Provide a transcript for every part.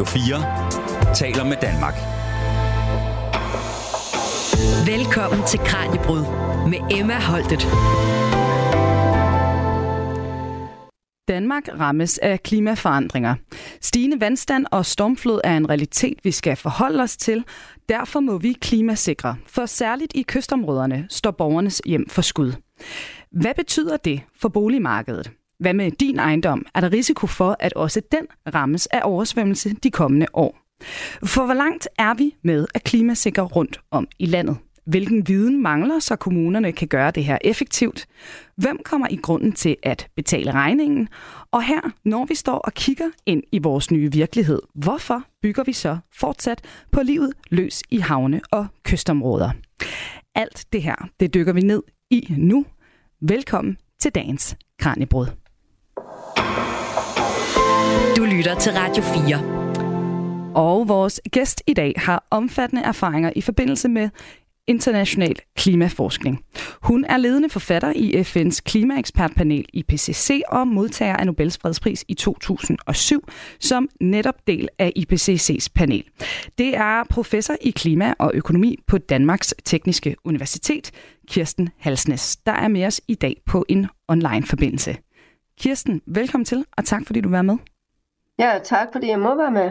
Radio 4 taler med Danmark. Velkommen til Kranjebrud med Emma Holtet. Danmark rammes af klimaforandringer. Stigende vandstand og stormflod er en realitet, vi skal forholde os til. Derfor må vi klimasikre, for særligt i kystområderne står borgernes hjem for skud. Hvad betyder det for boligmarkedet? Hvad med din ejendom? Er der risiko for, at også den rammes af oversvømmelse de kommende år? For hvor langt er vi med at klimasikre rundt om i landet? Hvilken viden mangler, så kommunerne kan gøre det her effektivt? Hvem kommer i grunden til at betale regningen? Og her, når vi står og kigger ind i vores nye virkelighed, hvorfor bygger vi så fortsat på livet løs i havne og kystområder? Alt det her, det dykker vi ned i nu. Velkommen til dagens Kranjebrud. Du lytter til Radio 4. Og vores gæst i dag har omfattende erfaringer i forbindelse med international klimaforskning. Hun er ledende forfatter i FN's klimaekspertpanel IPCC og modtager af Nobels fredspris i 2007 som netop del af IPCC's panel. Det er professor i klima og økonomi på Danmarks Tekniske Universitet, Kirsten Halsnes, der er med os i dag på en online-forbindelse. Kirsten, velkommen til, og tak fordi du var med. Ja, tak fordi jeg må være med.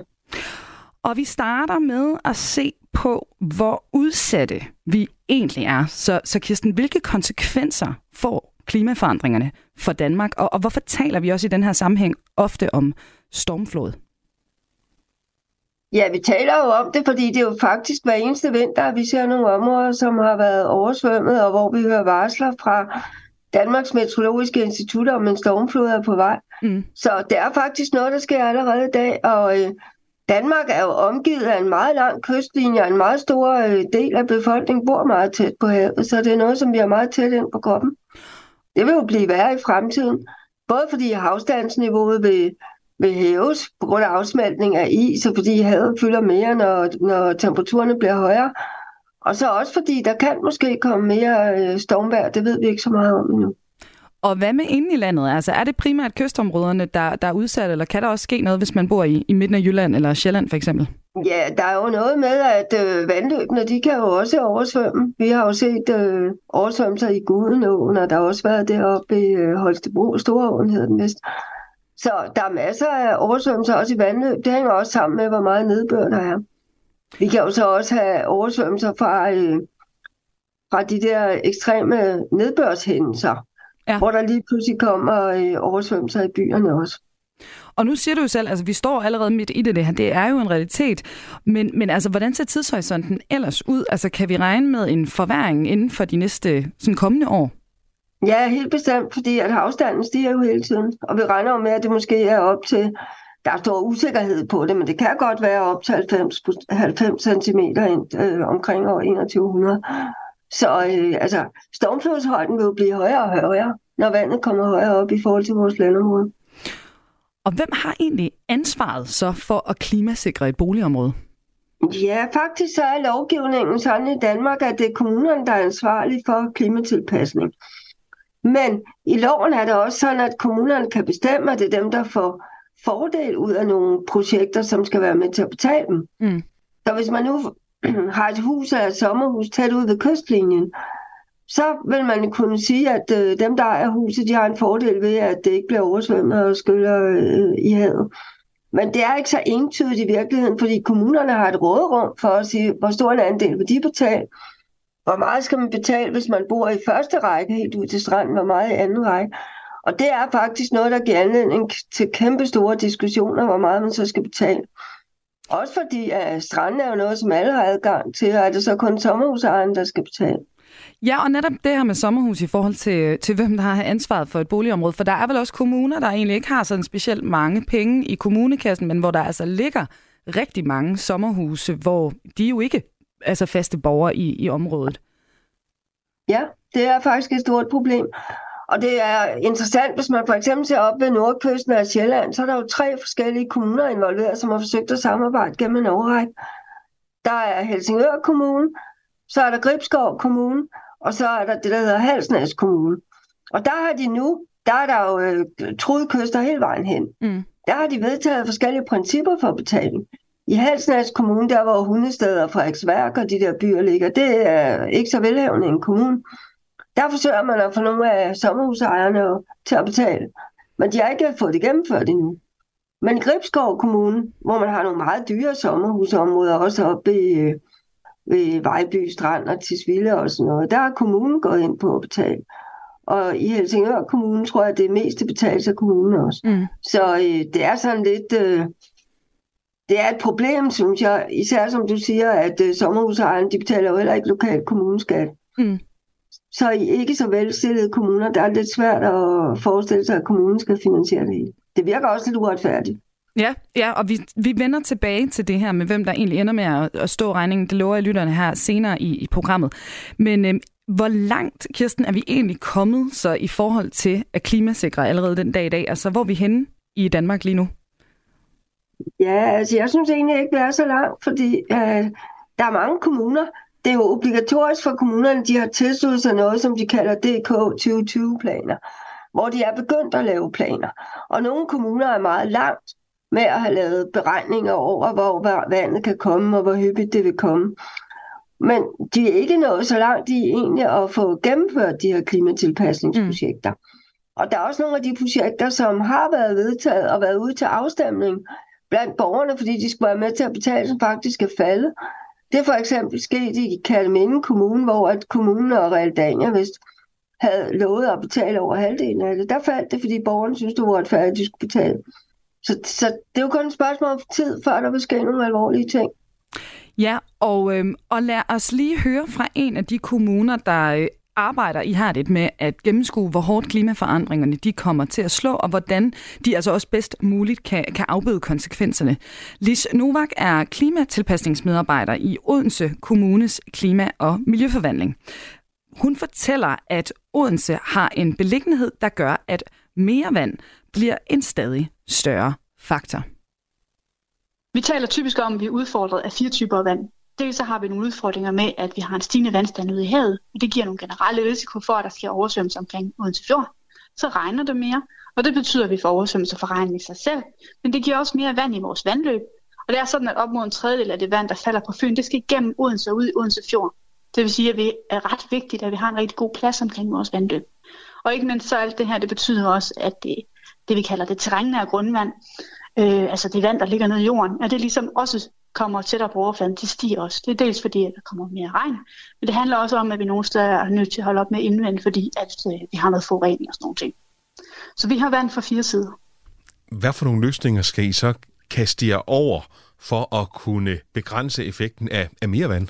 Og vi starter med at se på, hvor udsatte vi egentlig er. Så, så Kirsten, hvilke konsekvenser får klimaforandringerne for Danmark, og, og hvorfor taler vi også i den her sammenhæng ofte om stormflod? Ja, vi taler jo om det, fordi det er jo faktisk hver eneste vinter, at vi ser nogle områder, som har været oversvømmet, og hvor vi hører varsler fra Danmarks Meteorologiske Institut om en stormflod er på vej. Mm. Så det er faktisk noget, der sker allerede i dag, og øh, Danmark er jo omgivet af en meget lang kystlinje, og en meget stor øh, del af befolkningen bor meget tæt på havet, så det er noget, som vi har meget tæt ind på kroppen. Det vil jo blive værre i fremtiden, både fordi havstandsniveauet vil, vil hæves på grund af afsmeltning af is, og fordi havet fylder mere, når, når temperaturerne bliver højere, og så også fordi der kan måske komme mere øh, stormvejr, det ved vi ikke så meget om endnu. Og hvad med inde i landet? Altså, er det primært kystområderne, der, der er udsat, eller kan der også ske noget, hvis man bor i, i midten af Jylland eller Sjælland for eksempel? Ja, der er jo noget med, at øh, vandløbene, de kan jo også oversvømme. Vi har jo set øh, oversvømmelser i Gudenåen, og der har også været deroppe i øh, Holstebro, Storåen hedder den vist. Så der er masser af oversvømmelser også i vandløb. Det hænger også sammen med, hvor meget nedbør der er. Vi kan jo så også have oversvømmelser fra, øh, fra de der ekstreme nedbørshændelser ja. hvor der lige pludselig kommer øh, oversvømmelser i byerne også. Og nu siger du jo selv, altså vi står allerede midt i det, det her. Det er jo en realitet. Men, men altså, hvordan ser tidshorisonten ellers ud? Altså, kan vi regne med en forværing inden for de næste sådan kommende år? Ja, helt bestemt, fordi at afstanden stiger jo hele tiden. Og vi regner jo med, at det måske er op til, der er stor usikkerhed på det, men det kan godt være op til 90, 90 cm øh, omkring år 2100. Så øh, altså, stormflodshøjden vil jo blive højere og højere, når vandet kommer højere op i forhold til vores landområde. Og hvem har egentlig ansvaret så for at klimasikre et boligområde? Ja, faktisk så er lovgivningen sådan i Danmark, at det er kommunerne, der er ansvarlige for klimatilpasning. Men i loven er det også sådan, at kommunerne kan bestemme, at det er dem, der får fordel ud af nogle projekter, som skal være med til at betale dem. Mm. Så hvis man nu har et hus eller et sommerhus tæt ud ved kystlinjen, så vil man kunne sige, at øh, dem, der er huset, de har en fordel ved, at det ikke bliver oversvømmet og skyller øh, i havet. Men det er ikke så entydigt i virkeligheden, fordi kommunerne har et råderum for at sige, hvor stor en andel vil de betale. Hvor meget skal man betale, hvis man bor i første række helt ud til stranden, hvor meget i anden række. Og det er faktisk noget, der giver anledning til kæmpe store diskussioner, hvor meget man så skal betale. Også fordi at stranden er jo noget, som alle har adgang til, og er det så kun sommerhusejeren, der skal betale. Ja, og netop det her med sommerhus i forhold til, til hvem der har ansvaret for et boligområde, for der er vel også kommuner, der egentlig ikke har sådan specielt mange penge i kommunekassen, men hvor der altså ligger rigtig mange sommerhuse, hvor de jo ikke er altså faste borgere i, i området. Ja, det er faktisk et stort problem. Og det er interessant, hvis man for eksempel ser op ved nordkysten af Sjælland, så er der jo tre forskellige kommuner involveret, som har forsøgt at samarbejde gennem en overrække. Der er Helsingør Kommune, så er der Gribskov Kommune, og så er der det, der hedder Halsnæs Kommune. Og der har de nu, der er der jo øh, truet kyster hele vejen hen. Mm. Der har de vedtaget forskellige principper for betaling. i Halsnæs Kommune, der hvor Hundested og Frederiksværk og de der byer ligger, det er ikke så velhavende en kommune. Der forsøger man at få nogle af sommerhusejerne til at betale. Men de har ikke fået det gennemført endnu. Men i Gribskov Kommune, hvor man har nogle meget dyre sommerhusområder, også oppe i, ved Vejby Strand og Tisvilde og sådan noget, der er kommunen gået ind på at betale. Og i Helsingør Kommune tror jeg, at det er mest betalt af kommunen også. Mm. Så øh, det er sådan lidt... Øh, det er et problem, synes jeg, især som du siger, at øh, sommerhusejerne, de betaler jo heller ikke lokal kommuneskat. Mm. Så i ikke så velstillede kommuner, der er lidt svært at forestille sig, at kommunen skal finansiere det hele. Det virker også lidt uretfærdigt. Ja, ja og vi, vi vender tilbage til det her med, hvem der egentlig ender med at, at stå regningen. Det lover jeg lytterne her senere i, i programmet. Men øh, hvor langt, Kirsten, er vi egentlig kommet så i forhold til at klimasikre allerede den dag i dag? Altså, hvor er vi henne i Danmark lige nu? Ja, altså jeg synes egentlig ikke, det er så langt, fordi øh, der er mange kommuner, det er jo obligatorisk for kommunerne, de har tilsluttet sig noget, som de kalder DK 2020-planer, hvor de er begyndt at lave planer. Og nogle kommuner er meget langt med at have lavet beregninger over, hvor vandet kan komme, og hvor hyppigt det vil komme. Men de er ikke nået så langt i egentlig at få gennemført de her klimatilpasningsprojekter. Mm. Og der er også nogle af de projekter, som har været vedtaget og været ude til afstemning blandt borgerne, fordi de skulle være med til at betale, som faktisk er faldet. Det er for eksempel sket i Kalminde Kommune, hvor at kommunen og Realdania vist havde lovet at betale over halvdelen af det. Der faldt det, fordi borgerne synes, det var retfærdigt, at de skulle betale. Så, så det er jo kun et spørgsmål om tid, før der vil ske nogle alvorlige ting. Ja, og, øh, og lad os lige høre fra en af de kommuner, der øh, arbejder ihærdigt med at gennemskue, hvor hårdt klimaforandringerne de kommer til at slå, og hvordan de altså også bedst muligt kan, kan afbøde konsekvenserne. Lis Novak er klimatilpasningsmedarbejder i Odense Kommunes klima- og miljøforvandling. Hun fortæller, at Odense har en beliggenhed, der gør, at mere vand bliver en stadig større faktor. Vi taler typisk om, at vi er udfordret af fire typer vand. Dels så har vi nogle udfordringer med, at vi har en stigende vandstand ude i havet, og det giver nogle generelle risiko for, at der sker oversvømmelse omkring Odense Fjord. Så regner det mere, og det betyder, at vi får oversvømmelse for regnen i sig selv, men det giver også mere vand i vores vandløb. Og det er sådan, at op mod en tredjedel af det vand, der falder på Fyn, det skal igennem Odense og ud i Odense Fjord. Det vil sige, at det er ret vigtigt, at vi har en rigtig god plads omkring vores vandløb. Og ikke mindst så alt det her, det betyder også, at det, det vi kalder det terrænnære grundvand, øh, altså det vand, der ligger nede i jorden, at det ligesom også kommer tættere på overfladen, de stiger også. Det er dels fordi, at der kommer mere regn, men det handler også om, at vi nogle steder er nødt til at holde op med indvendt, fordi at, øh, vi har noget forurening og sådan nogle ting. Så vi har vand fra fire sider. Hvad for nogle løsninger skal I så kaste jer over for at kunne begrænse effekten af, af mere vand?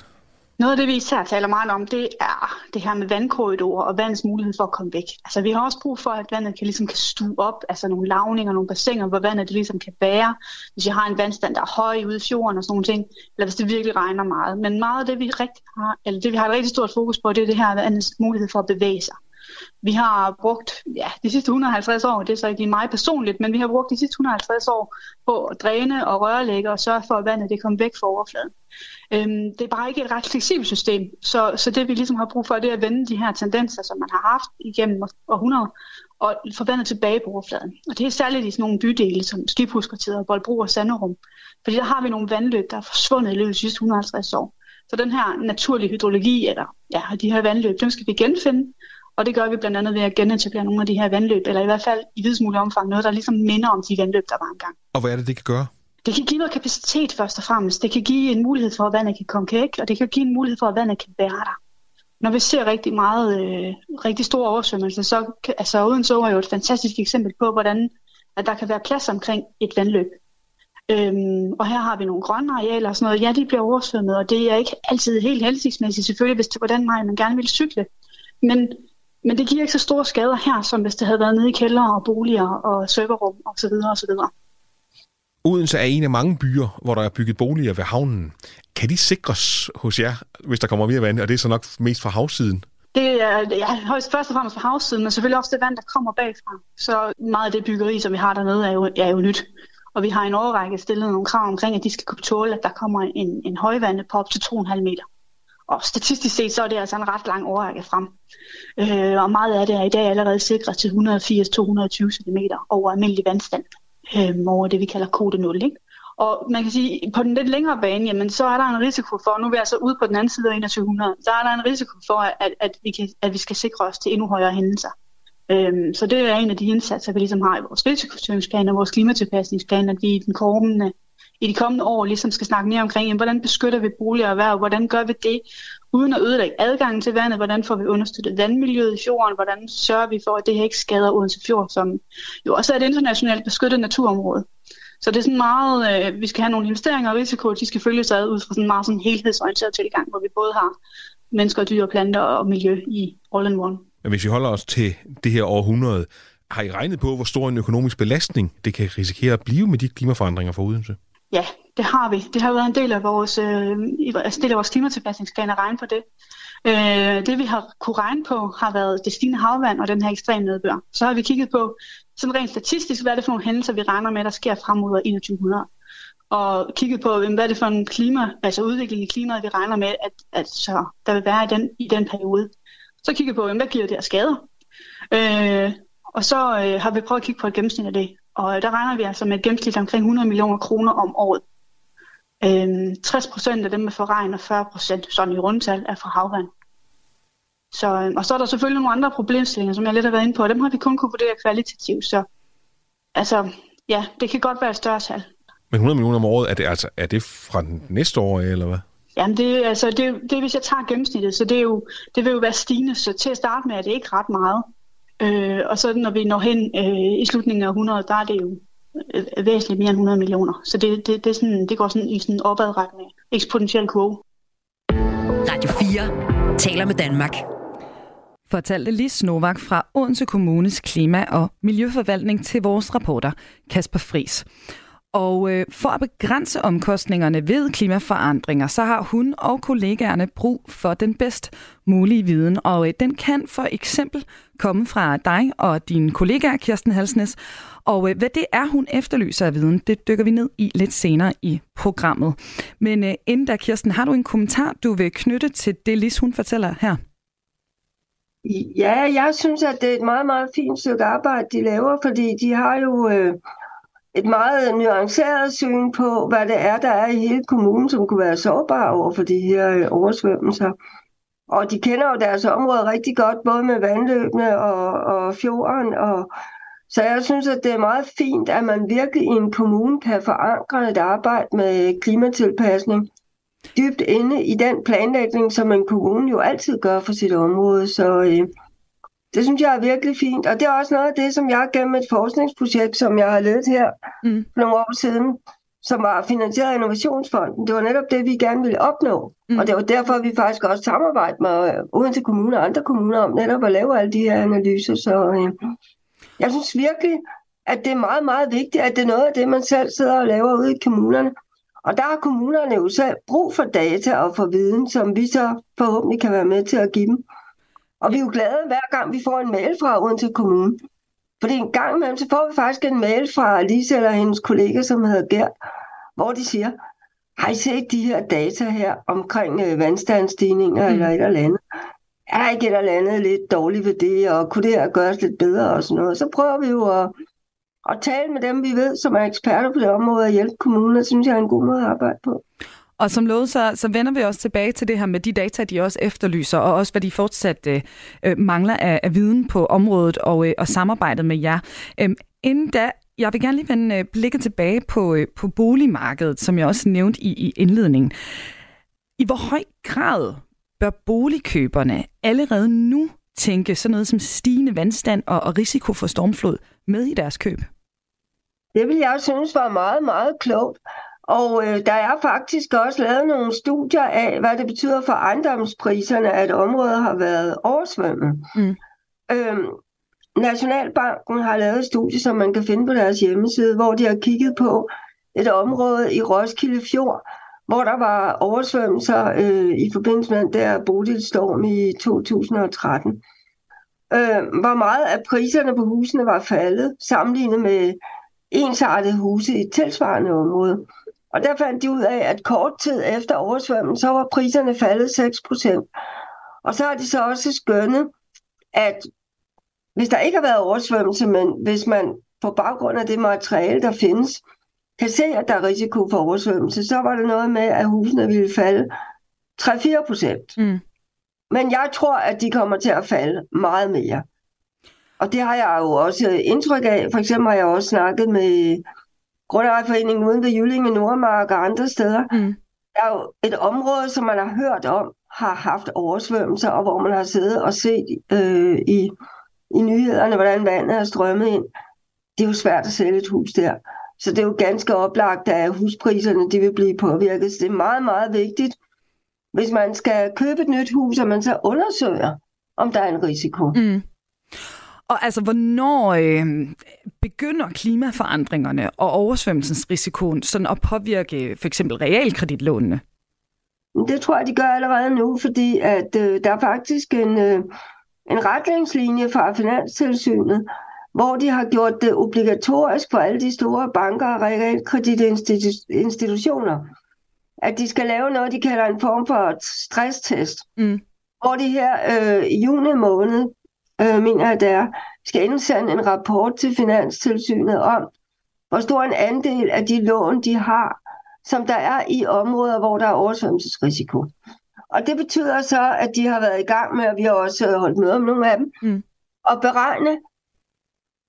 Noget af det, vi især taler meget om, det er det her med vandkorridorer og vandets mulighed for at komme væk. Altså, vi har også brug for, at vandet kan, ligesom kan stue op, altså nogle lavninger, nogle bassiner, hvor vandet det ligesom kan bære, hvis jeg har en vandstand, der er høj ude i fjorden og sådan nogle ting, eller hvis det virkelig regner meget. Men meget af det, vi rigtig har, eller det, vi har et rigtig stort fokus på, det er det her vandets mulighed for at bevæge sig. Vi har brugt ja, de sidste 150 år, det er så ikke mig personligt, men vi har brugt de sidste 150 år på at dræne og rørlægge og sørge for, at vandet det kommer væk fra overfladen. Øhm, det er bare ikke et ret fleksibelt system, så, så det vi ligesom har brug for, det er at vende de her tendenser, som man har haft igennem århundreder, og få vandet tilbage på overfladen. Og det er særligt i sådan nogle bydele som Skibhuskvarteret, Boldbro og Sanderum, fordi der har vi nogle vandløb, der er forsvundet i løbet af de sidste 150 år. Så den her naturlige hydrologi, eller ja, de her vandløb, dem skal vi genfinde, og det gør vi blandt andet ved at genetablere nogle af de her vandløb, eller i hvert fald i videst mulig omfang noget, der ligesom minder om de vandløb, der var engang. Og hvad er det, det kan gøre? Det kan give noget kapacitet først og fremmest. Det kan give en mulighed for, at vandet kan komme væk, og det kan give en mulighed for, at vandet kan være der. Når vi ser rigtig meget, øh, rigtig store oversvømmelser, så altså Odense er jo et fantastisk eksempel på, hvordan at der kan være plads omkring et vandløb. Øhm, og her har vi nogle grønne arealer og sådan noget. Ja, de bliver oversvømmet, og det er ikke altid helt hensigtsmæssigt, selvfølgelig, hvis det var den vej, man gerne vil cykle. Men men det giver ikke så store skader her, som hvis det havde været nede i kældre og boliger og serverrum osv. osv. Odense er en af mange byer, hvor der er bygget boliger ved havnen. Kan de sikres hos jer, hvis der kommer mere vand, og det er så nok mest fra havsiden? Det er ja, højst først og fremmest fra havsiden, men selvfølgelig også det vand, der kommer bagfra. Så meget af det byggeri, som vi har dernede, er jo, er jo nyt. Og vi har i en overrække stillet nogle krav omkring, at de skal kunne tåle, at der kommer en, en højvande på op til 2,5 meter. Og statistisk set, så er det altså en ret lang overrække frem. Øh, og meget af det er i dag allerede sikret til 180-220 cm over almindelig vandstand. Øh, over det, vi kalder kode 0. Ikke? Og man kan sige, på den lidt længere bane, jamen, så er der en risiko for, nu er vi altså ude på den anden side af 2100, så er der en risiko for, at, at, vi, kan, at vi skal sikre os til endnu højere hændelser. Øhm, så det er en af de indsatser, vi ligesom har i vores risikostyringsplan og vores klimatilpasningsplan, at vi i, den kommende, i de kommende år ligesom skal snakke mere omkring, jamen, hvordan beskytter vi boliger og erhverv, hvordan gør vi det, uden at ødelægge adgangen til vandet, hvordan får vi understøttet vandmiljøet i fjorden, hvordan sørger vi for, at det her ikke skader Odense Fjord, som jo også er et internationalt beskyttet naturområde. Så det er sådan meget, øh, vi skal have nogle investeringer og risiko, de skal følges ad ud fra sådan en meget sådan helhedsorienteret tilgang, hvor vi både har mennesker, dyr, planter og miljø i all in one. Hvis vi holder os til det her århundrede, har I regnet på, hvor stor en økonomisk belastning det kan risikere at blive med de klimaforandringer for Odense? Ja, det har vi. Det har været en del af vores, øh, altså del af vores klimatilpasningsplan at regne på det. Øh, det vi har kunne regne på har været det stigende havvand og den her ekstrem nedbør. Så har vi kigget på sådan rent statistisk, hvad er det for nogle hændelser, vi regner med, der sker frem mod 2100 og kigget på, hvad er det for en klima, altså udvikling i klimaet, vi regner med, at, at så der vil være i den, i den periode. Så kigget på, hvad giver det her skader? Øh, og så øh, har vi prøvet at kigge på et gennemsnit af det. Og der regner vi altså med et gennemsnit omkring 100 millioner kroner om året. Øh, 60 procent af dem er for regn, og 40 procent sådan i rundtal er for havvand. Så, øh, og så er der selvfølgelig nogle andre problemstillinger, som jeg lidt har været inde på, og dem har vi kun kunne vurdere kvalitativt. Så altså, ja, det kan godt være et større tal. Men 100 millioner om året, er det, altså, er det fra næste år, eller hvad? Jamen, det, altså, det, det hvis jeg tager gennemsnittet, så det, er jo, det vil jo være stigende, så til at starte med er det ikke ret meget. Øh, og så når vi når hen øh, i slutningen af 100, der er det jo øh, væsentligt mere end 100 millioner. Så det, det, det, er sådan, det går sådan i sådan opadrettende eksponentiel kurve. Radio 4 taler med Danmark. Fortalte Lis Novak fra Odense Kommunes Klima- og Miljøforvaltning til vores reporter Kasper Fris. Og øh, for at begrænse omkostningerne ved klimaforandringer, så har hun og kollegaerne brug for den bedst mulige viden. Og øh, den kan for eksempel komme fra dig og din kollega Kirsten Halsnes. Og øh, hvad det er, hun efterlyser af viden, det dykker vi ned i lidt senere i programmet. Men øh, inden da, Kirsten, har du en kommentar, du vil knytte til det, Lis hun fortæller her? Ja, jeg synes, at det er et meget, meget fint stykke arbejde, de laver, fordi de har jo... Øh et meget nuanceret syn på, hvad det er, der er i hele kommunen, som kunne være sårbare over for de her øh, oversvømmelser. Og de kender jo deres område rigtig godt, både med vandløbene og, og fjorden. Og, så jeg synes, at det er meget fint, at man virkelig i en kommune kan forankre et arbejde med klimatilpasning dybt inde i den planlægning, som en kommune jo altid gør for sit område. Så øh, det synes jeg er virkelig fint, og det er også noget af det, som jeg gennem et forskningsprojekt, som jeg har ledet her mm. for nogle år siden, som var finansieret af Innovationsfonden. Det var netop det, vi gerne ville opnå. Mm. Og det var derfor, vi faktisk også samarbejdede med Odense Kommune og andre kommuner om netop at lave alle de her analyser. Så øh, jeg synes virkelig, at det er meget, meget vigtigt, at det er noget af det, man selv sidder og laver ude i kommunerne. Og der har kommunerne jo selv brug for data og for viden, som vi så forhåbentlig kan være med til at give dem. Og vi er jo glade hver gang, vi får en mail fra Odense Kommune. Fordi en gang imellem, så får vi faktisk en mail fra Lise eller hendes kollega, som hedder Gert, hvor de siger, har I set de her data her omkring øh, vandstandsstigninger mm. eller et eller andet? Er ikke et eller andet lidt dårligt ved det, og kunne det her gøres lidt bedre og sådan noget? Så prøver vi jo at, at tale med dem, vi ved, som er eksperter på det område, og hjælpe kommunen, og synes jeg er en god måde at arbejde på. Og som lovet, så, så vender vi også tilbage til det her med de data, de også efterlyser, og også hvad de fortsat øh, øh, mangler af, af viden på området og, øh, og samarbejdet med jer. Øhm, inden da, jeg vil gerne lige vende øh, blikket tilbage på, øh, på boligmarkedet, som jeg også nævnte i, i indledningen. I hvor høj grad bør boligkøberne allerede nu tænke sådan noget som stigende vandstand og, og risiko for stormflod med i deres køb? Det vil jeg synes var meget, meget klogt. Og øh, der er faktisk også lavet nogle studier af, hvad det betyder for ejendomspriserne, at området har været oversvømmet. Mm. Øhm, Nationalbanken har lavet et studie, som man kan finde på deres hjemmeside, hvor de har kigget på et område i Roskilde Fjord, hvor der var oversvømmelser øh, i forbindelse med den der Bodilstorm i 2013. Øh, hvor meget af priserne på husene var faldet, sammenlignet med ensartede huse i et tilsvarende område. Og der fandt de ud af, at kort tid efter oversvømmelsen, så var priserne faldet 6% Og så har de så også skønnet, at hvis der ikke har været oversvømmelse, men hvis man på baggrund af det materiale, der findes, kan se, at der er risiko for oversvømmelse, så var det noget med, at husene ville falde 3-4 procent. Mm. Men jeg tror, at de kommer til at falde meget mere. Og det har jeg jo også indtryk af. For eksempel har jeg også snakket med Grundejerforeningen uden ved Jyllinge, Nordmark og andre steder. Mm. Der er jo et område, som man har hørt om, har haft oversvømmelser, og hvor man har siddet og set øh, i, i nyhederne, hvordan vandet er strømmet ind. Det er jo svært at sælge et hus der. Så det er jo ganske oplagt, at huspriserne de vil blive påvirket. Så det er meget, meget vigtigt, hvis man skal købe et nyt hus, at man så undersøger, om der er en risiko. Mm. Og altså, hvornår øh, begynder klimaforandringerne og oversvømmelsesrisikoen sådan at påvirke for eksempel realkreditlånene? Det tror jeg, de gør allerede nu, fordi at øh, der er faktisk en, øh, en retningslinje fra Finanstilsynet, hvor de har gjort det obligatorisk for alle de store banker og realkreditinstitutioner, at de skal lave noget, de kalder en form for stresstest, Mm. hvor de her øh, i juni måned, øh, mener jeg det er, skal indsende en rapport til Finanstilsynet om, hvor stor en andel af de lån, de har, som der er i områder, hvor der er oversvømmelsesrisiko. Og det betyder så, at de har været i gang med, og vi har også holdt møder med nogle af dem, Mm. at beregne,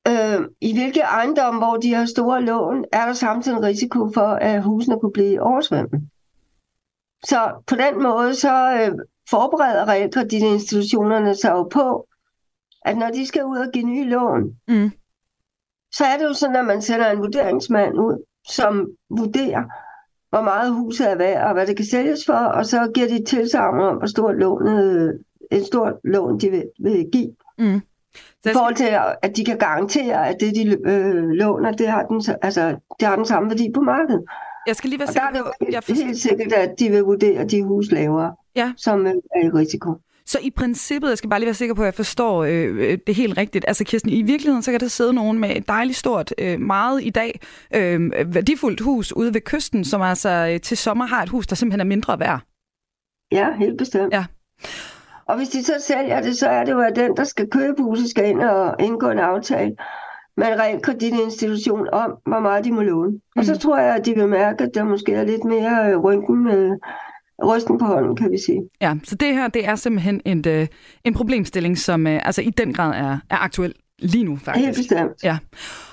øh, i hvilke ejendomme, hvor de har store lån, er der samtidig en risiko for, at husene kunne blive oversvømmet. Så på den måde, så øh, forbereder realkreditinstitutionerne sig jo på, at når de skal ud og give nye lån, Mm. så er det jo sådan, at man sender en vurderingsmand ud, som vurderer, hvor meget huset er værd, og hvad det kan sælges for, og så giver de et tilsagn om, hvor stort lånet, et stort lån de vil, vil give. Mm. Så I forhold til, at de kan garantere, at det, de øh, låner, det har, den, altså, det har den samme værdi på markedet. jeg skal lige være Og der er sikker det på, jeg forstår, helt sikkert, at de vil vurdere de hus lavere, Ja. som øh, er i risiko. Så i princippet, jeg skal bare lige være sikker på, at jeg forstår øh, øh, det helt rigtigt. Altså Kirsten, i virkeligheden, så kan der sidde nogen med et dejligt stort, øh, meget i dag øh, værdifuldt hus ude ved kysten, som altså øh, til sommer har et hus, der simpelthen er mindre værd. Ja, helt bestemt. Ja. Og hvis de så sælger det, så er det jo, at den, der skal købe huset, skal ind og indgå en aftale med en realkreditinstitution om, hvor meget de må låne. Mm. Og så tror jeg, at de vil mærke, at der måske er lidt mere øh, rynken, øh, rysten på hånden, kan vi sige. Ja, så det her, det er simpelthen en, øh, en problemstilling, som øh, altså i den grad er, er aktuel lige nu, Helt faktisk. bestemt. Ja.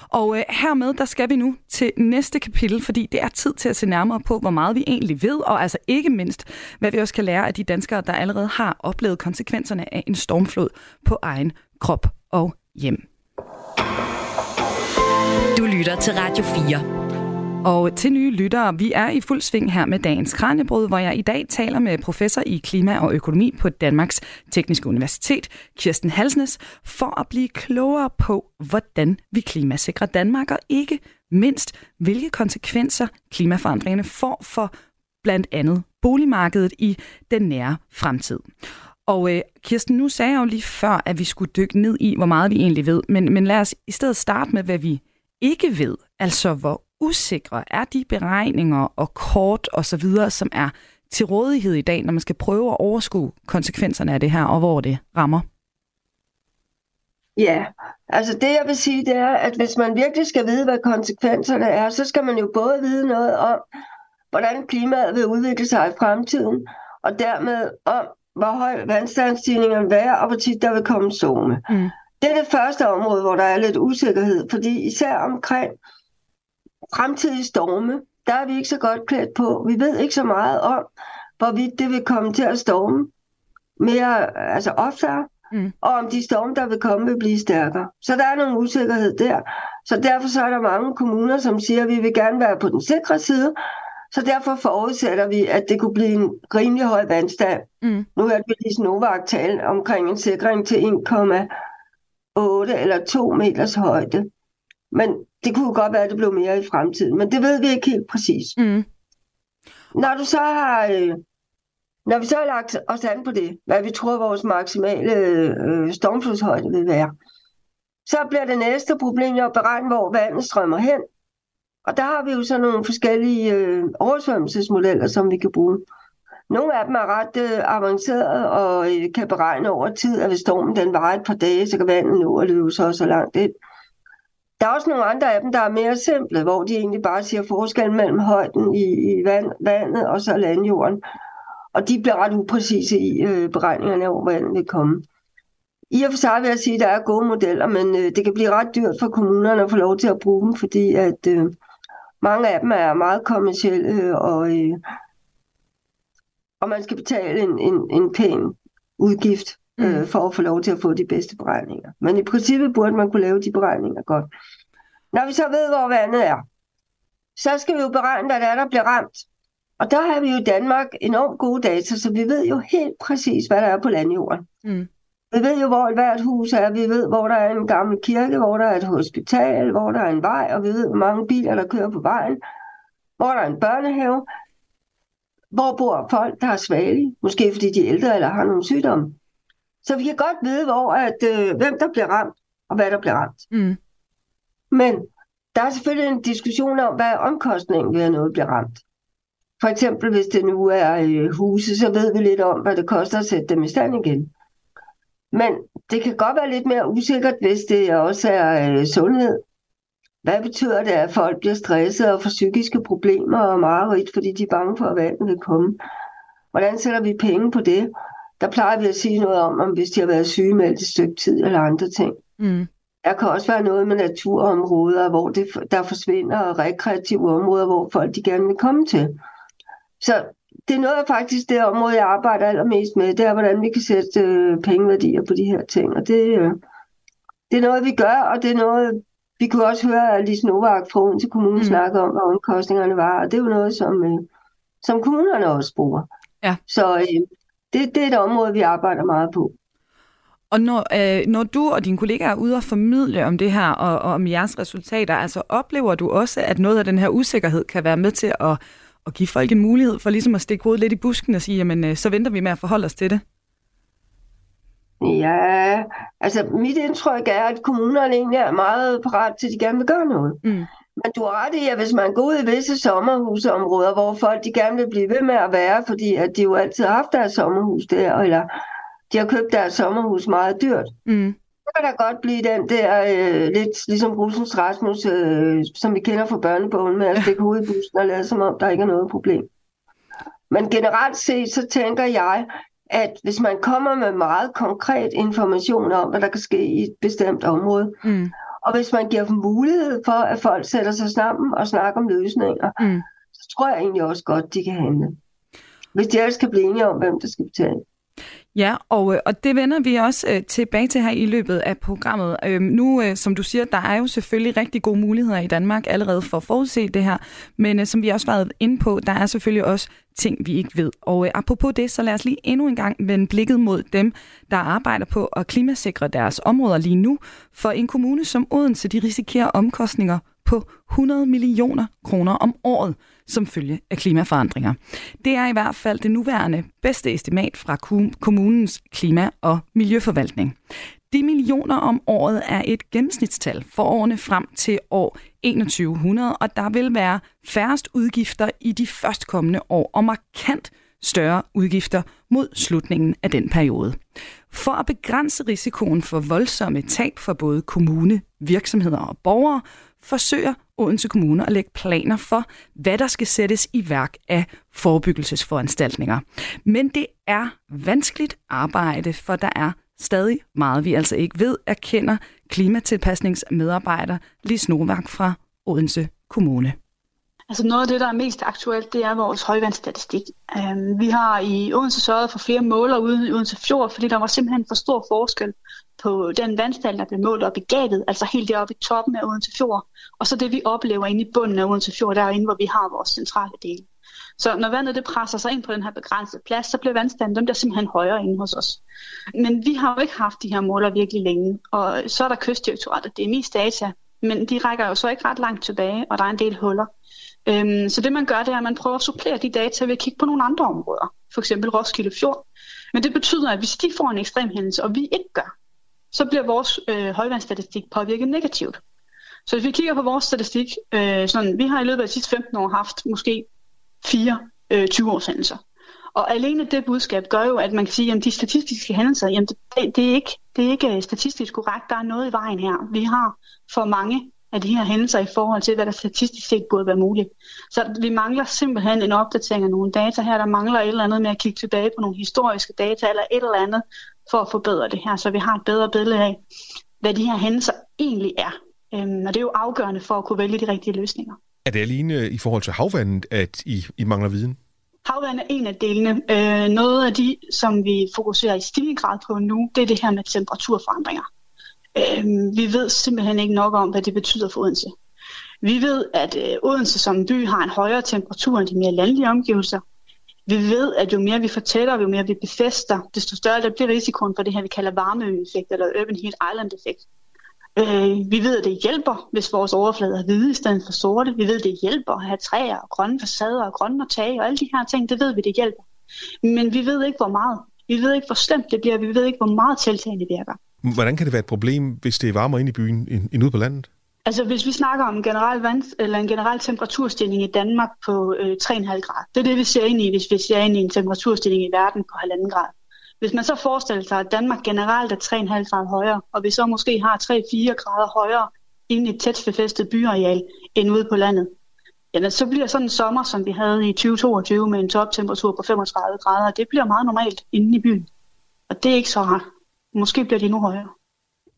Og øh, hermed, der skal vi nu til næste kapitel, fordi det er tid til at se nærmere på, hvor meget vi egentlig ved, og altså ikke mindst, hvad vi også kan lære af de danskere, der allerede har oplevet konsekvenserne af en stormflod på egen krop og hjem. Du lytter til Radio 4. Og til nye lyttere, vi er i fuld sving her med dagens Kranjebrud, hvor jeg i dag taler med professor i klima og økonomi på Danmarks Tekniske Universitet, Kirsten Halsnes, for at blive klogere på, hvordan vi klimasikrer Danmark, og ikke mindst, hvilke konsekvenser klimaforandringerne får for blandt andet boligmarkedet i den nære fremtid. Og øh, Kirsten, nu sagde jeg jo lige før, at vi skulle dykke ned i, hvor meget vi egentlig ved, men, men lad os i stedet starte med, hvad vi ikke ved, altså hvor usikre er de beregninger og kort og så videre, som er til rådighed i dag, når man skal prøve at overskue konsekvenserne af det her, og hvor det rammer. Ja, altså det jeg vil sige, det er, at hvis man virkelig skal vide, hvad konsekvenserne er, så skal man jo både vide noget om, hvordan klimaet vil udvikle sig i fremtiden, og dermed om, hvor høj vandstandsstigningen vil være, og hvor tit der vil komme storme. Mm. Det er det første område, hvor der er lidt usikkerhed, fordi især omkring fremtidige storme, der er vi ikke så godt klædt på. Vi ved ikke så meget om, hvorvidt det vil komme til at storme mere, altså oftere, Mm. og om de storme, der vil komme, vil blive stærkere. Så der er nogen usikkerhed der. Så derfor så er der mange kommuner, som siger, at vi vil gerne være på den sikre side, så derfor forudsætter vi, at det kunne blive en rimelig høj vandstand. Mm. Nu hørte vi lige Novak tale omkring en sikring til 1,8 eller 2 meters højde. Men det kunne godt være, at det blev mere i fremtiden. Men det ved vi ikke helt præcis. Mm. Når du så har... Øh, når vi så har lagt os an på det, hvad vi tror vores maksimale øh, stormflodshøjde vil være, så bliver det næste problem jo at beregne, hvor vandet strømmer hen. Og der har vi jo så nogle forskellige øh, oversvømmelsesmodeller, som vi kan bruge. Nogle af dem er ret øh, avancerede og øh, kan beregne over tid, at hvis stormen den varer et par dage, så kan vandet nå at løbe så så langt ind. Der er også nogle andre af dem, der er mere simple, hvor de egentlig bare siger forskellen mellem højden i, i vand, vandet og så landjorden. Og de bliver ret upræcise i øh, beregningerne af, hvor vandet vil komme. I og for sig vil jeg sige, at der er gode modeller, men øh, det kan blive ret dyrt for kommunerne at få lov til at bruge dem, fordi at øh, mange af dem er meget kommersielle, øh, og, øh, og man skal betale en, en, en pæn udgift øh, mm. for at få lov til at få de bedste beregninger. Men i princippet burde man kunne lave de beregninger godt. Når vi så ved, hvor vandet er, så skal vi jo beregne, hvad det er, der bliver ramt. Og der har vi jo i Danmark enormt gode data, så vi ved jo helt præcis, hvad der er på landjorden. Mm. Vi ved jo, hvor hvert hus er. Vi ved, hvor der er en gammel kirke, hvor der er et hospital, hvor der er en vej, og vi ved, hvor mange biler, der kører på vejen, hvor der er en børnehave. Hvor bor folk, der er svage, måske fordi de er ældre eller har nogle sygdomme. Så vi kan godt vide, hvor at, øh, hvem der bliver ramt, og hvad der bliver ramt. Mm. Men der er selvfølgelig en diskussion om, hvad er omkostningen ved, at noget bliver ramt. For eksempel, hvis det nu er øh, huse, så ved vi lidt om, hvad det koster at sætte dem i stand igen. Men det kan godt være lidt mere usikkert, hvis det også er øh, sundhed. Hvad betyder det, at folk bliver stresset og får psykiske problemer og mareridt, fordi de er bange for, at vandet vil komme? Hvordan sætter vi penge på det? Der plejer vi at sige noget om, om hvis de har været sygemeldt et stykke tid eller andre ting. Mm. Der kan også være noget med naturområder, hvor det, der forsvinder, og rekreative områder, hvor folk de gerne vil komme til. Så det er noget af faktisk det område, jeg arbejder allermest med, det er, hvordan vi kan sætte øh, pengeværdier på de her ting. Og det, øh, det er noget, vi gør, og det er noget, vi kunne også høre Lise Novak fra Odense Kommune mm. snakke om, hvad omkostningerne var, og det er jo noget, som, øh, som kommunerne også bruger. Ja. Så øh, det, det er et område, vi arbejder meget på. Og når, øh, når du og dine kollegaer er ude og formidle om det her og, og om jeres resultater, altså oplever du også, at noget af den her usikkerhed kan være med til at at give folk en mulighed for ligesom at stikke hovedet lidt i busken og sige, jamen øh, så venter vi med at forholde os til det? Ja, altså mit indtryk er, at kommunerne egentlig er meget parat til, at de gerne vil gøre noget. Mm. Men du har ret i, at hvis man går ud i visse sommerhusområder, hvor folk de gerne vil blive ved med at være, fordi at de jo altid har haft deres sommerhus der, eller de har købt deres sommerhus meget dyrt, mm kan der godt blive den der, øh, lidt ligesom Brusens Rasmus, øh, som vi kender fra børnebogen, med at stikke hovedet i bussen og lade som om, der ikke er noget problem. Men generelt set, så tænker jeg, at hvis man kommer med meget konkret information om, hvad der kan ske i et bestemt område, mm. Og hvis man giver dem mulighed for, at folk sætter sig sammen og snakker om løsninger, mm. så tror jeg egentlig også godt, de kan handle. Hvis de ellers kan blive enige om, hvem der skal betale. Ja, og, øh, og det vender vi også øh, tilbage til her i løbet af programmet. Øhm, nu, øh, som du siger, der er jo selvfølgelig rigtig gode muligheder i Danmark allerede for at forudse det her, men øh, som vi også har været inde på, der er selvfølgelig også ting, vi ikke ved. Og øh, apropos det, så lad os lige endnu en gang vende blikket mod dem, der arbejder på at klimasikre deres områder lige nu. For en kommune som Odense, de risikerer omkostninger på 100 millioner kroner om året som følge af klimaforandringer. Det er i hvert fald det nuværende bedste estimat fra kommunens klima- og miljøforvaltning. De millioner om året er et gennemsnitstal for årene frem til år 2100, og der vil være færrest udgifter i de førstkommende år og markant større udgifter mod slutningen af den periode. For at begrænse risikoen for voldsomme tab for både kommune, virksomheder og borgere, forsøger Odense Kommune at lægge planer for, hvad der skal sættes i værk af forebyggelsesforanstaltninger. Men det er vanskeligt arbejde, for der er stadig meget, vi altså ikke ved, erkender klimatilpasningsmedarbejder Lis Novak fra Odense Kommune. Altså noget af det, der er mest aktuelt, det er vores højvandsstatistik. Um, vi har i Odense sørget for flere måler ude i Odense Fjord, fordi der var simpelthen for stor forskel på den vandstand, der blev målt op i gabet, altså helt deroppe i toppen af Odense Fjord, og så det, vi oplever inde i bunden af Odense Fjord, derinde, hvor vi har vores centrale del. Så når vandet det presser sig ind på den her begrænsede plads, så bliver vandstanden dem der simpelthen højere inde hos os. Men vi har jo ikke haft de her måler virkelig længe, og så er der kystdirektoratet, det er mest data, men de rækker jo så ikke ret langt tilbage, og der er en del huller. Øhm, så det man gør, det er, at man prøver at supplere de data ved at kigge på nogle andre områder, for eksempel Roskilde Fjord. Men det betyder, at hvis de får en ekstrem hændelse, og vi ikke gør, så bliver vores øh, højvandsstatistik påvirket negativt. Så hvis vi kigger på vores statistik, øh, sådan, vi har i løbet af de sidste 15 år haft måske fire øh, 20-års hændelser. Og alene det budskab gør jo, at man kan sige, at de statistiske hændelser, jamen det, det, er ikke, det er ikke øh, statistisk korrekt. Der er noget i vejen her. Vi har for mange af de her hændelser i forhold til, hvad der statistisk set burde være muligt. Så vi mangler simpelthen en opdatering af nogle data her. Der mangler et eller andet med at kigge tilbage på nogle historiske data eller et eller andet for at forbedre det her, så vi har et bedre billede af, hvad de her hændelser egentlig er. Øhm, og det er jo afgørende for at kunne vælge de rigtige løsninger. Er det alene i forhold til havvandet, at I, I mangler viden? Havvand er en af delene. Øh, noget af de, som vi fokuserer i stigende grad på nu, det er det her med temperaturforandringer. Øh, vi ved simpelthen ikke nok om, hvad det betyder for Odense. Vi ved, at øh, Odense som by har en højere temperatur end de mere landlige omgivelser. Vi ved, at jo mere vi fortæller, jo mere vi befester, desto større der bliver risikoen for det her, vi kalder varmeøeffekt eller urban heat island effekt. Øh, vi ved, at det hjælper, hvis vores overflader er hvide i stedet for sorte. Vi ved, at det hjælper at have træer og grønne facader og grønne tage og alle de her ting. Det ved vi, det hjælper. Men vi ved ikke, hvor meget. Vi ved ikke, hvor slemt det bliver. Vi ved ikke, hvor meget tiltagende virker. Hvordan kan det være et problem, hvis det er varmere ind i byen end ude på landet? Altså hvis vi snakker om en generel, vand, eller en generel temperaturstigning i Danmark på øh, 3,5 grader, det er det, vi ser ind i, hvis vi ser ind i en temperaturstigning i verden på 1,5 grad. Hvis man så forestiller sig, at Danmark generelt er 3,5 grader højere, og vi så måske har 3-4 grader højere inde i et tæt befæstet byareal end ude på landet, jamen så bliver sådan en sommer, som vi havde i 2022 med en toptemperatur på 35 grader, det bliver meget normalt inde i byen. Og det er ikke så rart. Måske bliver de endnu højere.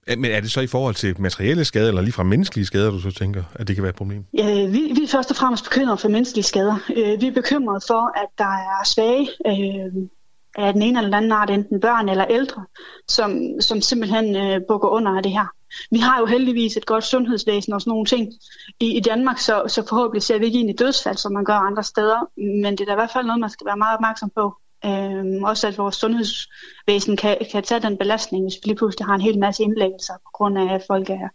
Men er det så i forhold til materielle skader, eller lige fra menneskelige skader, du så tænker, at det kan være et problem? Ja, vi, vi er først og fremmest bekymrede for menneskelige skader. Øh, vi er bekymrede for, at der er svage øh, af den ene eller den anden art, enten børn eller ældre, som, som simpelthen øh, bukker under af det her. Vi har jo heldigvis et godt sundhedsvæsen og sådan nogle ting i, i Danmark, så, så forhåbentlig ser vi ikke ind i dødsfald, som man gør andre steder, men det er da i hvert fald noget, man skal være meget opmærksom på. Øhm, også at vores sundhedsvæsen kan, kan tage den belastning, hvis vi lige pludselig har en hel masse indlæggelser, på grund af, at folk er,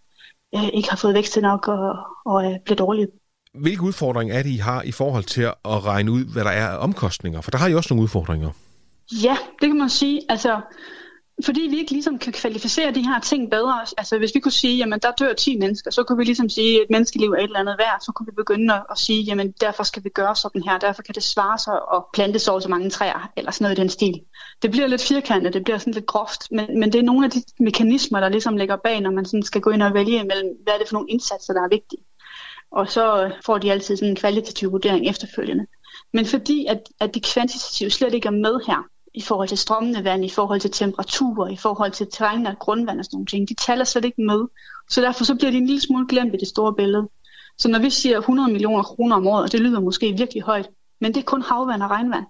øh, ikke har fået vækst nok og, og er blevet dårlige. Hvilke udfordringer er det, I har i forhold til at regne ud, hvad der er af omkostninger? For der har I også nogle udfordringer. Ja, det kan man sige. Altså, fordi vi ikke ligesom kan kvalificere de her ting bedre. Altså hvis vi kunne sige, jamen der dør 10 mennesker, så kunne vi ligesom sige, at et menneskeliv er et eller andet værd. Så kunne vi begynde at sige, jamen derfor skal vi gøre sådan her. Derfor kan det svare sig at plante så så mange træer, eller sådan noget i den stil. Det bliver lidt firkantet, det bliver sådan lidt groft, men, men det er nogle af de mekanismer, der ligesom ligger bag, når man sådan skal gå ind og vælge imellem, hvad er det for nogle indsatser, der er vigtige. Og så får de altid sådan en kvalitativ vurdering efterfølgende. Men fordi at, at de kvantitative slet ikke er med her, i forhold til strømmende vand, i forhold til temperatur, i forhold til terræn og grundvand og sådan nogle ting. De taler slet ikke med. Så derfor så bliver de en lille smule glemt i det store billede. Så når vi siger 100 millioner kroner om året, og det lyder måske virkelig højt, men det er kun havvand og regnvand,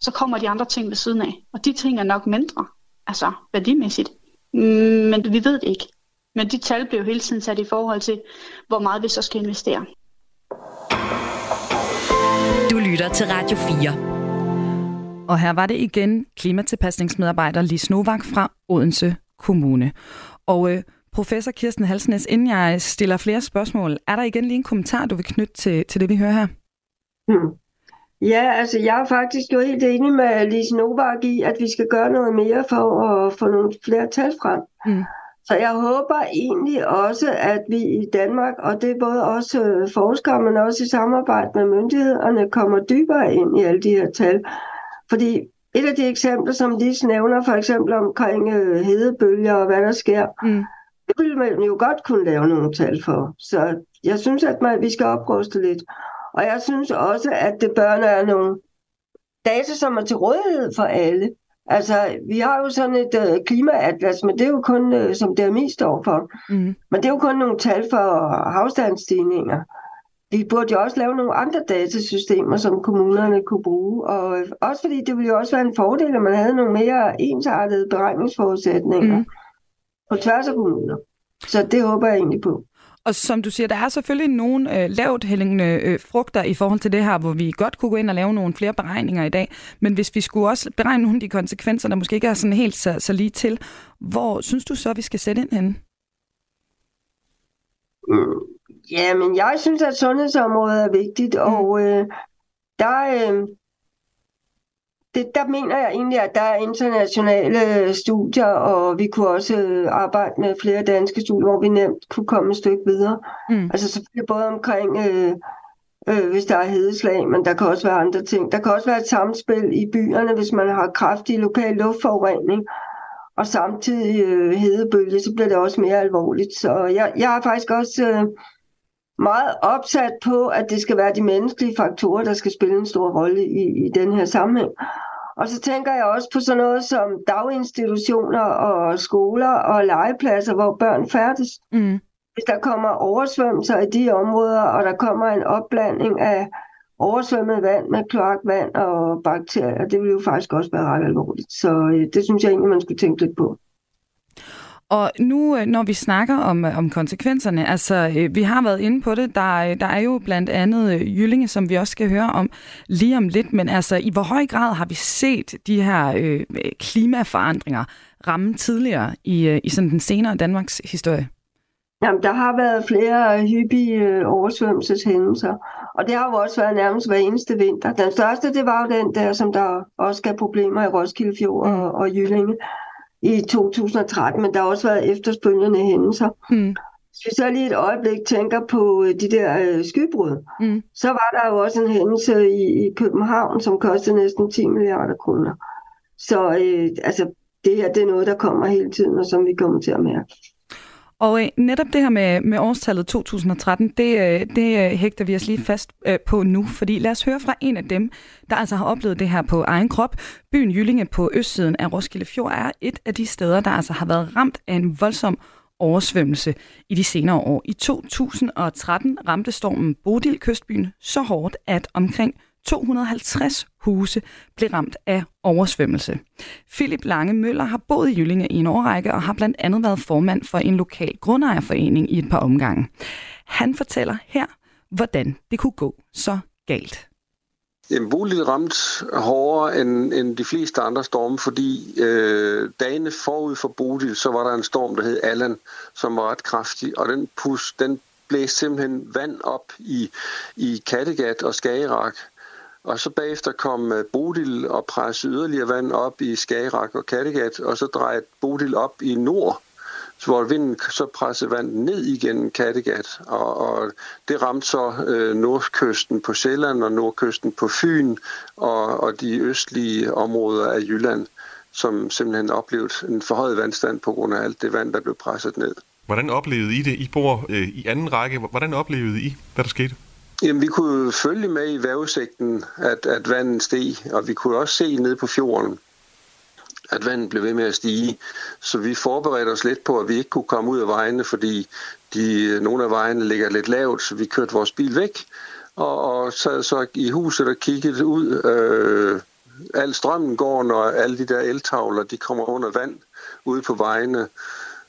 så kommer de andre ting ved siden af. Og de ting er nok mindre, altså værdimæssigt. Mm, men vi ved det ikke. Men de tal bliver jo hele tiden sat i forhold til, hvor meget vi så skal investere. Du lytter til Radio 4. Og her var det igen klimatilpasningsmedarbejder Lis Novak fra Odense Kommune. Og øh, professor Kirsten Halsnes, inden jeg stiller flere spørgsmål, er der igen lige en kommentar, du vil knytte til, til det, vi hører her? Hmm. Ja, altså jeg er faktisk jo helt enig med Lise Novak i, at vi skal gøre noget mere for at få nogle flere tal frem. Mm. Så jeg håber egentlig også, at vi i Danmark, og det er både også øh, forskere, men også i samarbejde med myndighederne, kommer dybere ind i alle de her tal. Fordi et af de eksempler, som de nævner, for eksempel omkring øh, hedebølger og hvad der sker, mm. det ville man jo godt kunne lave nogle tal for. Så jeg synes, at man, vi skal opruste lidt. Og jeg synes også, at det bør være nogle data, som er til rådighed for alle. Altså, vi har jo sådan et øh, klimaatlas, men det er jo kun, øh, som DMI står for. Mm. Men det er jo kun nogle tal for havstandsstigninger vi burde jo også lave nogle andre datasystemer, som kommunerne kunne bruge. Og også fordi det ville jo også være en fordel, at man havde nogle mere ensartede beregningsforudsætninger mm. på tværs af kommuner. Så det håber jeg egentlig på. Og som du siger, der er selvfølgelig nogle øh, lavt hængende øh, frugter i forhold til det her, hvor vi godt kunne gå ind og lave nogle flere beregninger i dag. Men hvis vi skulle også beregne nogle af de konsekvenser, der måske ikke er sådan helt så, så lige til, hvor synes du så, vi skal sætte ind henne? Mm. Ja, men jeg synes, at sundhedsområdet er vigtigt, mm. og øh, der, øh, det, der mener jeg egentlig, at der er internationale studier, og vi kunne også øh, arbejde med flere danske studier, hvor vi nemt kunne komme et stykke videre. Mm. Altså selvfølgelig både omkring, øh, øh, hvis der er hedeslag, men der kan også være andre ting. Der kan også være et samspil i byerne, hvis man har kraftig lokal luftforurening, og samtidig øh, hedebølge, så bliver det også mere alvorligt. Så jeg, jeg har faktisk også... Øh, meget opsat på, at det skal være de menneskelige faktorer, der skal spille en stor rolle i, i den her sammenhæng. Og så tænker jeg også på sådan noget som daginstitutioner og skoler og legepladser, hvor børn færdes. Mm. Hvis der kommer oversvømmelser i de områder, og der kommer en opblanding af oversvømmet vand med kloakvand og bakterier, det vil jo faktisk også være ret alvorligt. Så øh, det synes jeg egentlig, man skulle tænke lidt på. Og nu, øh, når vi snakker om, øh, om konsekvenserne, altså øh, vi har været inde på det, der, der er jo blandt andet Jyllinge, som vi også skal høre om lige om lidt, men altså i hvor høj grad har vi set de her øh, klimaforandringer ramme tidligere i, i sådan den senere Danmarks historie? Jamen, der har været flere hyppige oversvømmelseshændelser, og det har jo også været nærmest hver eneste vinter. Den største, det var jo den der, som der også gav problemer i Roskilde Fjord og, og Jyllinge i 2013, men der har også været efterfølgende hændelser. Mm. Hvis vi så lige et øjeblik tænker på øh, de der øh, skybrud, mm. så var der jo også en hændelse i, i København, som kostede næsten 10 milliarder kroner. Så øh, altså, det her det er noget, der kommer hele tiden, og som vi kommer til at mærke. Og øh, netop det her med, med årstallet 2013, det, øh, det øh, hægter vi os lige fast øh, på nu, fordi lad os høre fra en af dem, der altså har oplevet det her på egen krop. Byen Jyllinge på østsiden af Roskilde Fjord er et af de steder, der altså har været ramt af en voldsom oversvømmelse i de senere år. I 2013 ramte stormen Bodil kystbyen så hårdt, at omkring 250 huse blev ramt af oversvømmelse. Philip Lange Møller har boet i Jyllinge i en årrække og har blandt andet været formand for en lokal grundejerforening i et par omgange. Han fortæller her, hvordan det kunne gå så galt. Jamen, Bodil ramte hårdere end, end de fleste andre storme, fordi øh, dagene forud for Bodil, så var der en storm, der hed Allan, som var ret kraftig, og den, pus, den blæste simpelthen vand op i, i Kattegat og Skagerak, og så bagefter kom øh, Bodil og pressede yderligere vand op i Skagerak og Kattegat, og så drejede Bodil op i nord, hvor vinden så pressede vand ned igen Kattegat, og, og det ramte så øh, nordkysten på Sjælland og nordkysten på Fyn og, og de østlige områder af Jylland, som simpelthen oplevede en forhøjet vandstand på grund af alt det vand, der blev presset ned. Hvordan oplevede I det? I bor øh, i anden række. Hvordan oplevede I, hvad der skete? Jamen, vi kunne følge med i vævesigten, at, at vandet steg, og vi kunne også se ned på fjorden, at vandet blev ved med at stige. Så vi forberedte os lidt på, at vi ikke kunne komme ud af vejene, fordi de, nogle af vejene ligger lidt lavt, så vi kørte vores bil væk, og, og sad så i huset og kiggede ud. Øh, al strømmen går, når alle de der eltavler de kommer under vand ude på vejene.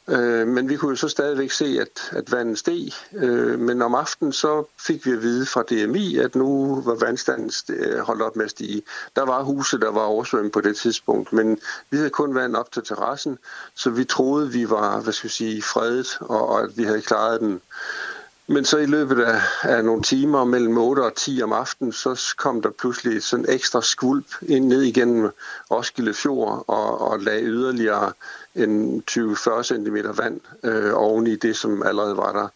Øh, men vi kunne jo så stadigvæk se, at, at vandet steg. Øh, men om aftenen så fik vi at vide fra DMI, at nu var vandstanden øh, holdt op med at stige. Der var huse, der var oversvømmet på det tidspunkt, men vi havde kun vand op til terrassen, så vi troede, vi var hvad skal vi sige, fredet, og, og at vi havde klaret den. Men så i løbet af, af nogle timer mellem 8 og 10 om aftenen, så kom der pludselig sådan ekstra skvulp ind ned igennem Roskilde Fjord og, og lagde yderligere en 20-40 cm vand øh, oven i det, som allerede var der.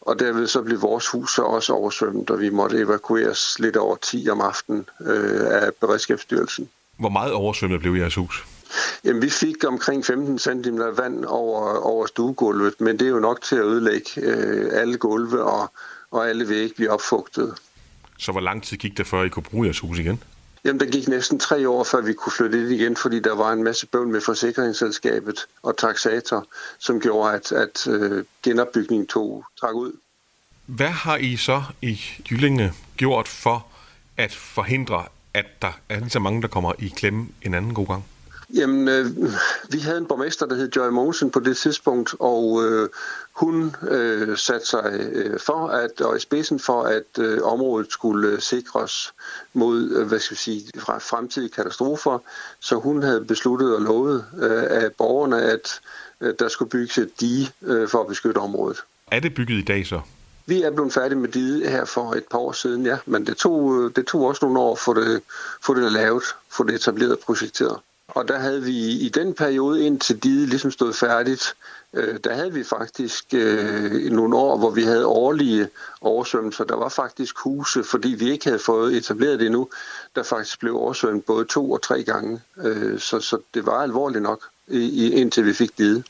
Og derved så blev vores hus så også oversvømmet, og vi måtte evakueres lidt over 10 om aftenen øh, af Beredskabsstyrelsen. Hvor meget oversvømmet blev jeres hus? Jamen, vi fik omkring 15 cm vand over, over stuegulvet, men det er jo nok til at ødelægge øh, alle gulve, og, og alle vægge bliver opfugtet. Så hvor lang tid gik det, før I kunne bruge jeres hus igen? Jamen, der gik næsten tre år, før vi kunne flytte ind igen, fordi der var en masse bøvl med forsikringsselskabet og taxator, som gjorde, at, at øh, genopbygningen tog trak ud. Hvad har I så i Jyllinge gjort for at forhindre, at der er lige så mange, der kommer i klemme en anden god gang? Jamen, øh, vi havde en borgmester, der hed Joy Mosen på det tidspunkt, og øh, hun øh, satte sig øh, for, at, og i spidsen for, at øh, området skulle øh, sikres mod, øh, hvad skal vi sige, fremtidige katastrofer. Så hun havde besluttet og lovet øh, af borgerne, at øh, der skulle bygges et dige øh, for at beskytte området. Er det bygget i dag så? Vi er blevet færdige med diget her for et par år siden, ja. Men det tog, øh, det tog også nogle år at få det, få det lavet, få det etableret og projekteret. Og der havde vi i den periode, indtil diget ligesom stod færdigt, øh, der havde vi faktisk øh, nogle år, hvor vi havde årlige oversvømmelser. Der var faktisk huse, fordi vi ikke havde fået etableret det endnu, der faktisk blev oversvømmet både to og tre gange. Øh, så, så det var alvorligt nok, i, indtil vi fik diget.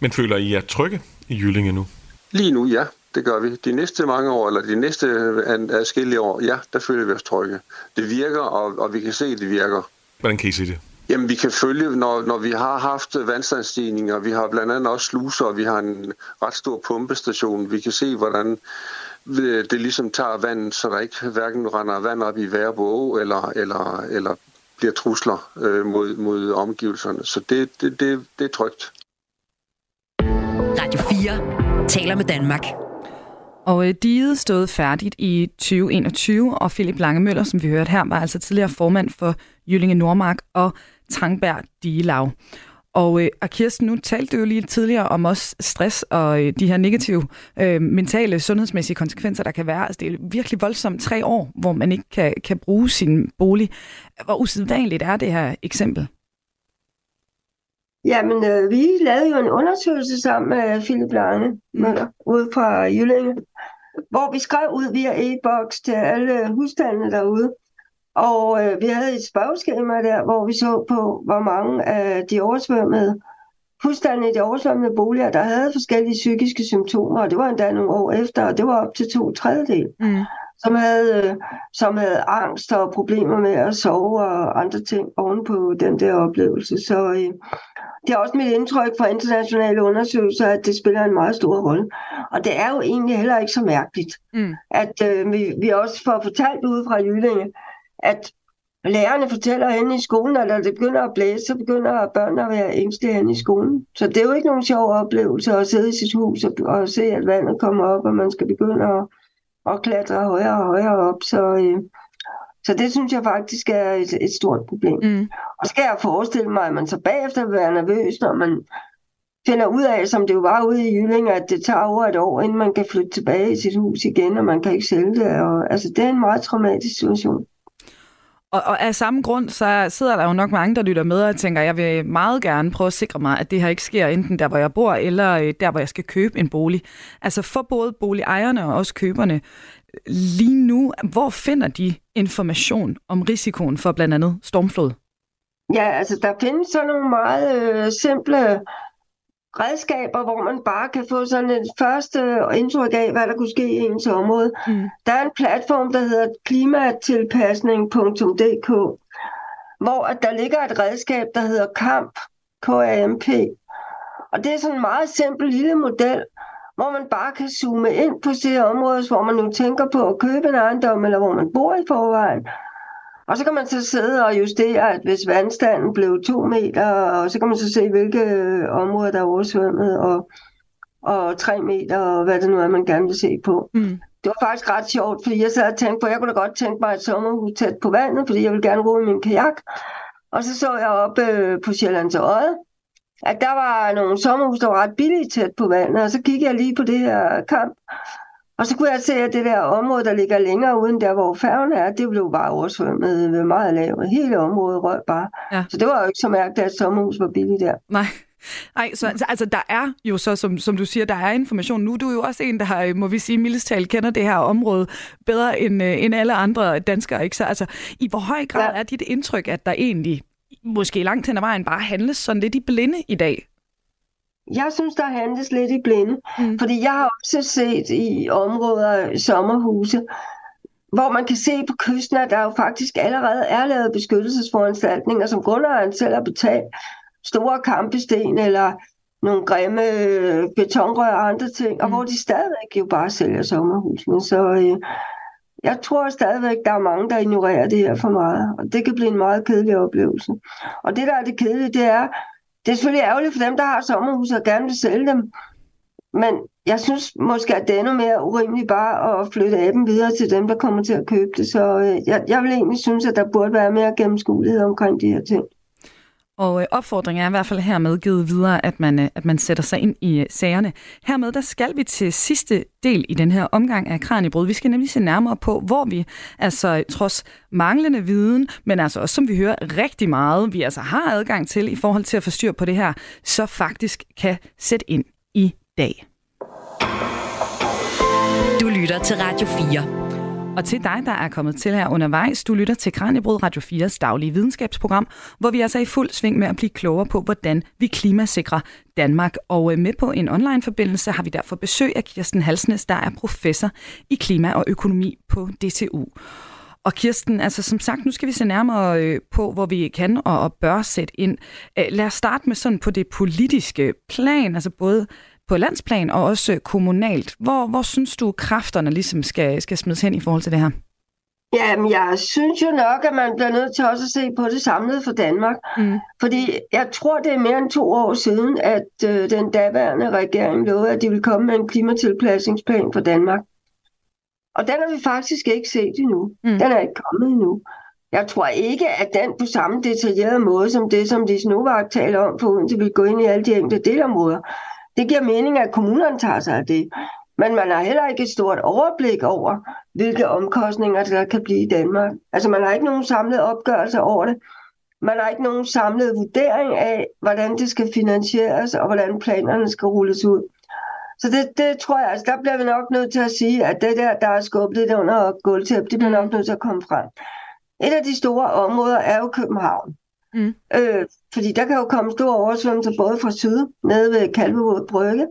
Men føler I jer trygge i Jyllinge nu? Lige nu, ja. det gør vi. De næste mange år, eller de næste adskillige år, ja, der føler vi os trygge. Det virker, og, og vi kan se, at det virker. Hvordan kan I se det? Jamen, vi kan følge, når, når vi har haft vandstandsstigninger, vi har blandt andet også sluser, og vi har en ret stor pumpestation. Vi kan se, hvordan det ligesom tager vand, så der ikke hverken render vand op i Værbå eller, eller, eller bliver trusler øh, mod, mod omgivelserne. Så det, det, det, det er trygt. Radio 4 taler med Danmark. Og øh, diget stod færdigt i 2021, og Philip Langemøller, som vi hørte her, var altså tidligere formand for Jyllinge Nordmark og Trangberg Digelav. Og, øh, og Kirsten, nu talte du jo lige tidligere om også stress og øh, de her negative øh, mentale, sundhedsmæssige konsekvenser, der kan være. Altså, det er virkelig voldsomt tre år, hvor man ikke kan, kan bruge sin bolig. Hvor usædvanligt er det her eksempel? Jamen, øh, vi lavede jo en undersøgelse sammen med Philip Lange Møller ude fra Jyllinge, hvor vi skrev ud via e-boks til alle husstandene derude, og øh, vi havde et spørgeskema der, hvor vi så på, hvor mange af de oversvømmede husstande i de oversvømmede boliger, der havde forskellige psykiske symptomer, og det var endda nogle år efter, og det var op til to tredjedel, mm. som, havde, øh, som havde angst og problemer med at sove og andre ting oven på den der oplevelse. Så øh, det er også mit indtryk fra internationale undersøgelser, at det spiller en meget stor rolle. Og det er jo egentlig heller ikke så mærkeligt, mm. at øh, vi, vi også får fortalt ude fra Jyllinge, at lærerne fortæller henne i skolen, at når det begynder at blæse, så begynder børnene at være ængstelige henne i skolen. Så det er jo ikke nogen sjov oplevelse at sidde i sit hus og, og se, at vandet kommer op, og man skal begynde at, at klatre højere og højere op. Så, øh, så det synes jeg faktisk er et, et stort problem. Mm. Og skal jeg forestille mig, at man så bagefter vil være nervøs, når man finder ud af, som det jo var ude i Jylling, at det tager over et år, inden man kan flytte tilbage i sit hus igen, og man kan ikke sælge det. Og, altså, det er en meget traumatisk situation. Og, og af samme grund, så sidder der jo nok mange, der lytter med og tænker, jeg vil meget gerne prøve at sikre mig, at det her ikke sker enten der, hvor jeg bor, eller øh, der, hvor jeg skal købe en bolig. Altså for både boligejerne og også køberne. Lige nu, hvor finder de information om risikoen for blandt andet stormflod? Ja, altså der findes sådan nogle meget øh, simple redskaber, hvor man bare kan få sådan et første indtryk af, hvad der kunne ske i ens område. Mm. Der er en platform, der hedder klimatilpasning.dk, hvor at der ligger et redskab, der hedder KAMP, K-A-M-P. Og det er sådan en meget simpel lille model, hvor man bare kan zoome ind på det område, hvor man nu tænker på at købe en ejendom, eller hvor man bor i forvejen, og så kan man så sidde og justere, at hvis vandstanden blev to meter, og så kan man så se, hvilke områder, der er oversvømmet, og, og tre meter, og hvad det nu er, man gerne vil se på. Mm. Det var faktisk ret sjovt, fordi jeg sad og tænkte på, at jeg kunne da godt tænke mig et sommerhus tæt på vandet, fordi jeg vil gerne ro i min kajak. Og så så jeg op øh, på Sjællands Øje, at der var nogle sommerhus, der var ret billige tæt på vandet, og så kiggede jeg lige på det her kamp, og så kunne jeg se, at det der område, der ligger længere uden der, hvor færgen er, det blev bare oversvømmet meget lavt. Hele området røg bare. Ja. Så det var jo ikke så mærkeligt, at sommerhus var billigt der. Nej. Nej, så altså, altså, der er jo så, som, som du siger, der er information. Nu er du jo også en, der har, må vi sige, mildestal kender det her område bedre end, øh, end alle andre danskere. Ikke? Så altså, i hvor høj grad ja. er dit indtryk, at der egentlig måske langt hen ad vejen bare handles sådan lidt i blinde i dag? Jeg synes, der handles lidt i blinde, mm. fordi jeg har også set i områder, sommerhuse, hvor man kan se på kysten, at der jo faktisk allerede er lavet beskyttelsesforanstaltninger, som grundejeren selv har betalt. Store kampesten eller nogle grimme betonrør og andre ting, mm. og hvor de stadigvæk jo bare sælger sommerhusene. Så øh, jeg tror stadigvæk, der er mange, der ignorerer det her for meget, og det kan blive en meget kedelig oplevelse. Og det, der er det kedelige, det er, det er selvfølgelig ærgerligt for dem, der har sommerhus og gerne vil sælge dem. Men jeg synes måske, at det er endnu mere urimeligt bare at flytte af dem videre til dem, der kommer til at købe det. Så øh, jeg, jeg vil egentlig synes, at der burde være mere gennemskuelighed omkring de her ting. Og øh, opfordringen er i hvert fald hermed givet videre, at man, øh, at man sætter sig ind i øh, sagerne. Hermed der skal vi til sidste del i den her omgang af Kranjebrud. Vi skal nemlig se nærmere på, hvor vi altså øh, trods manglende viden, men altså også som vi hører rigtig meget, vi altså har adgang til i forhold til at få styr på det her, så faktisk kan sætte ind i dag. Du lytter til Radio 4. Og til dig, der er kommet til her undervejs, du lytter til Kranjebrud Radio 4's daglige videnskabsprogram, hvor vi altså er i fuld sving med at blive klogere på, hvordan vi klimasikrer Danmark. Og øh, med på en online-forbindelse har vi derfor besøg af Kirsten Halsnes, der er professor i klima og økonomi på DTU. Og Kirsten, altså som sagt, nu skal vi se nærmere øh, på, hvor vi kan og bør sætte ind. Lad os starte med sådan på det politiske plan, altså både på landsplan og også kommunalt. Hvor, hvor synes du, kræfterne ligesom skal, skal smides hen i forhold til det her? Jamen, jeg synes jo nok, at man bliver nødt til også at se på det samlede for Danmark. Mm. Fordi jeg tror, det er mere end to år siden, at øh, den daværende regering lovede, at de ville komme med en klimatilpasningsplan for Danmark. Og den har vi faktisk ikke set endnu. Mm. Den er ikke kommet endnu. Jeg tror ikke, at den på samme detaljerede måde, som det, som Lise Novak taler om, for Odense vil gå ind i alle de enkelte delområder. Det giver mening, at kommunerne tager sig af det. Men man har heller ikke et stort overblik over, hvilke omkostninger der kan blive i Danmark. Altså man har ikke nogen samlet opgørelse over det. Man har ikke nogen samlet vurdering af, hvordan det skal finansieres, og hvordan planerne skal rulles ud. Så det, det tror jeg, altså der bliver vi nok nødt til at sige, at det der, der er skubbet lidt under gulvtæppet, det bliver nok nødt til at komme frem. Et af de store områder er jo København. Mm. Øh, fordi der kan jo komme store oversvømmelser både fra syd, nede ved Kalvevåd Brygge,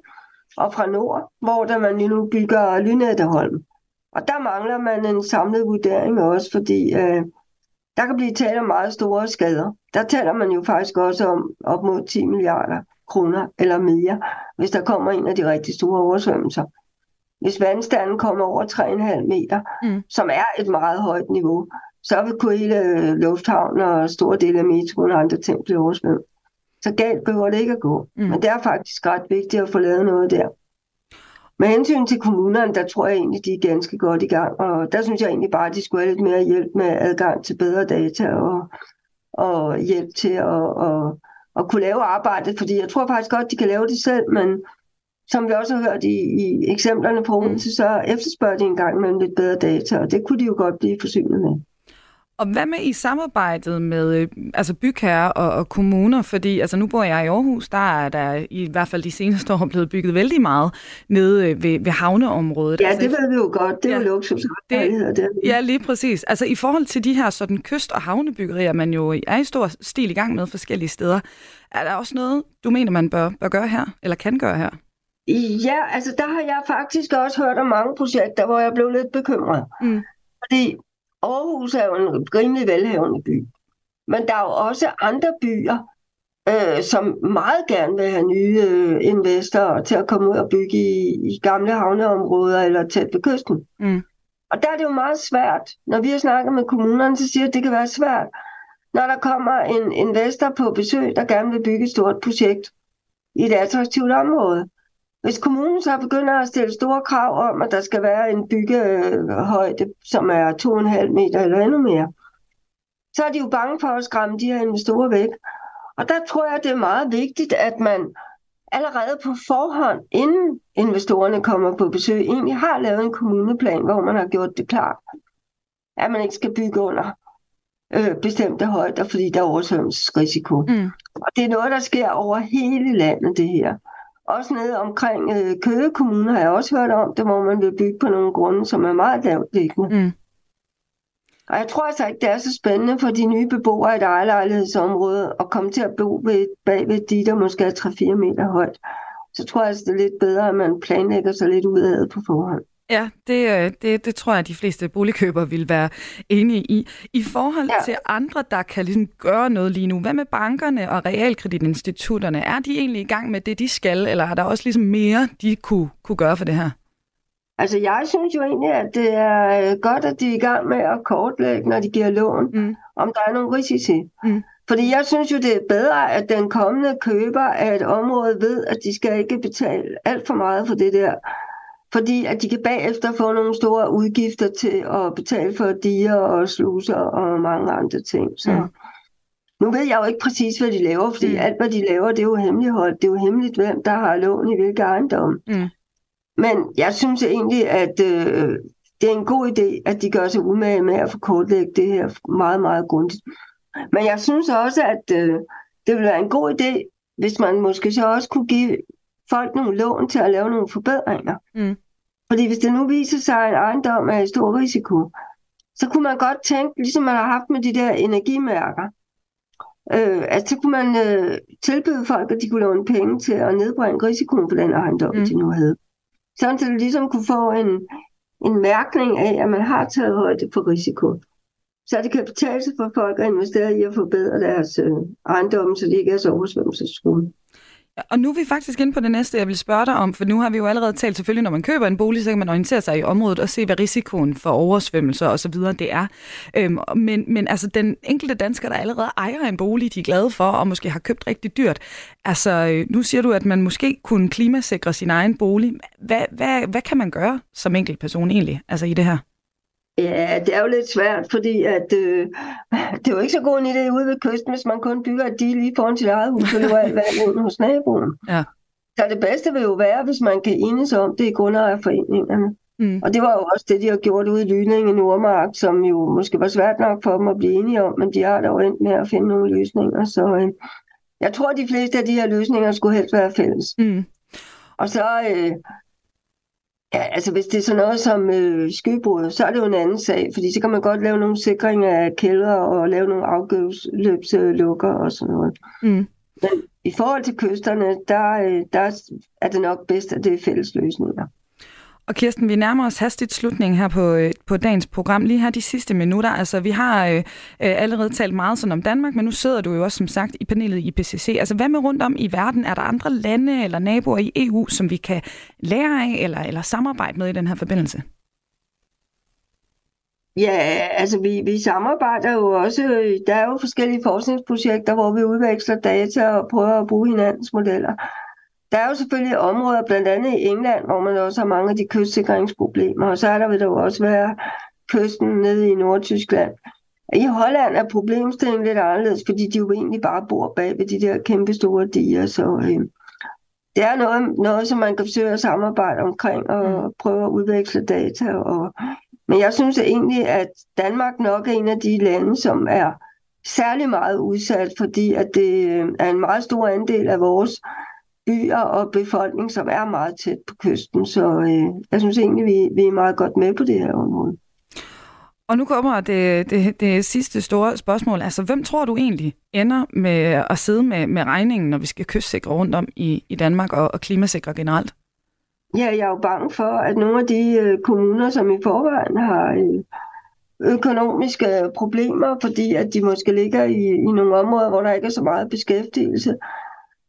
og fra nord, hvor der man lige nu bygger Lynetteholm. Og der mangler man en samlet vurdering også, fordi øh, der kan blive tale om meget store skader. Der taler man jo faktisk også om op mod 10 milliarder kroner eller mere, hvis der kommer en af de rigtig store oversvømmelser. Hvis vandstanden kommer over 3,5 meter, mm. som er et meget højt niveau, så vil kunne hele lufthavnen og store dele af metroen og andre ting blive oversvømmet. Så galt behøver det ikke at gå. Mm. Men det er faktisk ret vigtigt at få lavet noget der. Med hensyn til kommunerne, der tror jeg egentlig, de er ganske godt i gang. Og der synes jeg egentlig bare, at de skulle have lidt mere hjælp med adgang til bedre data og, og hjælp til at, at, at kunne lave arbejdet. Fordi jeg tror faktisk godt, de kan lave det selv, men som vi også har hørt i, i eksemplerne på Odense, mm. så efterspørger de en gang med lidt bedre data, og det kunne de jo godt blive forsynet med. Og hvad med i samarbejdet med øh, altså bygherrer og, og kommuner? Fordi altså, nu bor jeg i Aarhus, der er der i hvert fald de seneste år blevet bygget vældig meget nede øh, ved, ved havneområdet. Ja, altså, det ved vi jo godt. Det er ja, jo luksus. Det, det ja, lige præcis. Altså i forhold til de her sådan kyst- og havnebyggerier, man jo er i stor stil i gang med forskellige steder, er der også noget, du mener, man bør, bør gøre her, eller kan gøre her? Ja, altså der har jeg faktisk også hørt om mange projekter, hvor jeg blev lidt bekymret. Mm. Fordi Aarhus er jo en rimelig velhavende by. Men der er jo også andre byer, øh, som meget gerne vil have nye øh, investorer til at komme ud og bygge i, i gamle havneområder eller tæt ved kysten. Mm. Og der er det jo meget svært. Når vi har snakket med kommunerne, så siger de, at det kan være svært, når der kommer en investor på besøg, der gerne vil bygge et stort projekt i et attraktivt område. Hvis kommunen så begynder at stille store krav om, at der skal være en byggehøjde, som er 2,5 meter eller endnu mere, så er de jo bange for at skræmme de her investorer væk. Og der tror jeg, det er meget vigtigt, at man allerede på forhånd, inden investorerne kommer på besøg, egentlig har lavet en kommuneplan, hvor man har gjort det klart, at man ikke skal bygge under øh, bestemte højder, fordi der er oversvømmelsesrisiko. Mm. Og det er noget, der sker over hele landet, det her. Også nede omkring øh, Køge Kommune har jeg også hørt om det, hvor man vil bygge på nogle grunde, som er meget lavt liggende. Mm. Og jeg tror altså ikke, det er så spændende for de nye beboere i et ejerlejlighedsområde at komme til at bo ved, bag ved de, der måske er 3-4 meter højt. Så tror jeg altså, det er lidt bedre, at man planlægger sig lidt ud af på forhånd. Ja, det, øh, det, det tror jeg, at de fleste boligkøbere vil være enige i. I forhold ja. til andre, der kan ligesom gøre noget lige nu, hvad med bankerne og realkreditinstitutterne? Er de egentlig i gang med det, de skal, eller er der også ligesom mere, de kunne, kunne gøre for det her? Altså, jeg synes jo egentlig, at det er øh, godt, at de er i gang med at kortlægge, når de giver lån, mm. om der er nogle risici. Mm. Fordi jeg synes jo, det er bedre, at den kommende køber af et område ved, at de skal ikke betale alt for meget for det der fordi at de kan bagefter få nogle store udgifter til at betale for diger og sluser og mange andre ting. Så mm. nu ved jeg jo ikke præcis, hvad de laver, fordi mm. alt, hvad de laver, det er jo hemmeligholdt. Det er jo hemmeligt, hvem der har lån i hvilke ejendom. Mm. Men jeg synes egentlig, at øh, det er en god idé, at de gør sig umage med at få kortlægget det her meget, meget grundigt. Men jeg synes også, at øh, det vil være en god idé, hvis man måske så også kunne give folk nogle lån til at lave nogle forbedringer. Mm. Fordi hvis det nu viser sig, at en ejendom er i stor risiko, så kunne man godt tænke, ligesom man har haft med de der energimærker, øh, at så kunne man øh, tilbyde folk, at de kunne låne penge til at nedbringe risikoen for den ejendom, mm. de nu havde. Sådan at det ligesom kunne få en, en mærkning af, at man har taget højde for risiko. Så det kan betale sig for folk at investere i at forbedre deres øh, ejendomme, så de ikke er så oversvømmelsesskole. Og nu er vi faktisk inde på det næste, jeg vil spørge dig om, for nu har vi jo allerede talt, selvfølgelig når man køber en bolig, så kan man orientere sig i området og se, hvad risikoen for oversvømmelser og så videre det er. Øhm, men, men altså den enkelte dansker, der allerede ejer en bolig, de er glade for og måske har købt rigtig dyrt. Altså øh, nu siger du, at man måske kunne klimasikre sin egen bolig. Hvad, hvad, hvad kan man gøre som enkelt person egentlig altså i det her? Ja, det er jo lidt svært, fordi at, øh, det er jo ikke så god en idé ude ved kysten, hvis man kun bygger et dige lige foran sit eget hus, og løber alt vand hos naboen. Ja. Så det bedste vil jo være, hvis man kan enes om det i grundejerforeningerne. Mm. Og det var jo også det, de har gjort ude i Lyning i Nordmark, som jo måske var svært nok for dem at blive enige om, men de har dog endt med at finde nogle løsninger. Så øh, jeg tror, at de fleste af de her løsninger skulle helst være fælles. Mm. Og så, øh, Ja, altså hvis det er sådan noget som øh, skybrud, så er det jo en anden sag, fordi så kan man godt lave nogle sikringer af kælder og lave nogle afgøbsløbslukker og sådan noget. Mm. Men i forhold til kysterne, der, øh, der er det nok bedst, at det er fælles løsninger. Og Kirsten, vi nærmer os hastigt slutningen her på, øh, på dagens program. Lige her de sidste minutter. Altså, vi har øh, øh, allerede talt meget sådan om Danmark, men nu sidder du jo også som sagt i panelet i IPCC. Altså, hvad med rundt om i verden? Er der andre lande eller naboer i EU, som vi kan lære af eller, eller samarbejde med i den her forbindelse? Ja, altså vi, vi samarbejder jo også, der er jo forskellige forskningsprojekter, hvor vi udveksler data og prøver at bruge hinandens modeller. Der er jo selvfølgelig områder, blandt andet i England, hvor man også har mange af de kystsikringsproblemer, og så er der vil der jo også være kysten nede i Nordtyskland. I Holland er problemstillingen lidt anderledes, fordi de jo egentlig bare bor bag ved de der kæmpe store diger, så øh, det er noget, noget, som man kan forsøge at samarbejde omkring og mm. prøve at udveksle data. Og, men jeg synes egentlig, at Danmark nok er en af de lande, som er særlig meget udsat, fordi at det øh, er en meget stor andel af vores byer og befolkning, som er meget tæt på kysten. Så øh, jeg synes egentlig, vi, vi er meget godt med på det her område. Og nu kommer det, det, det sidste store spørgsmål. Altså, hvem tror du egentlig ender med at sidde med, med regningen, når vi skal kystsikre rundt om i, i Danmark og, og klimasikre generelt? Ja, jeg er jo bange for, at nogle af de øh, kommuner, som i forvejen har øh, økonomiske problemer, fordi at de måske ligger i, i nogle områder, hvor der ikke er så meget beskæftigelse,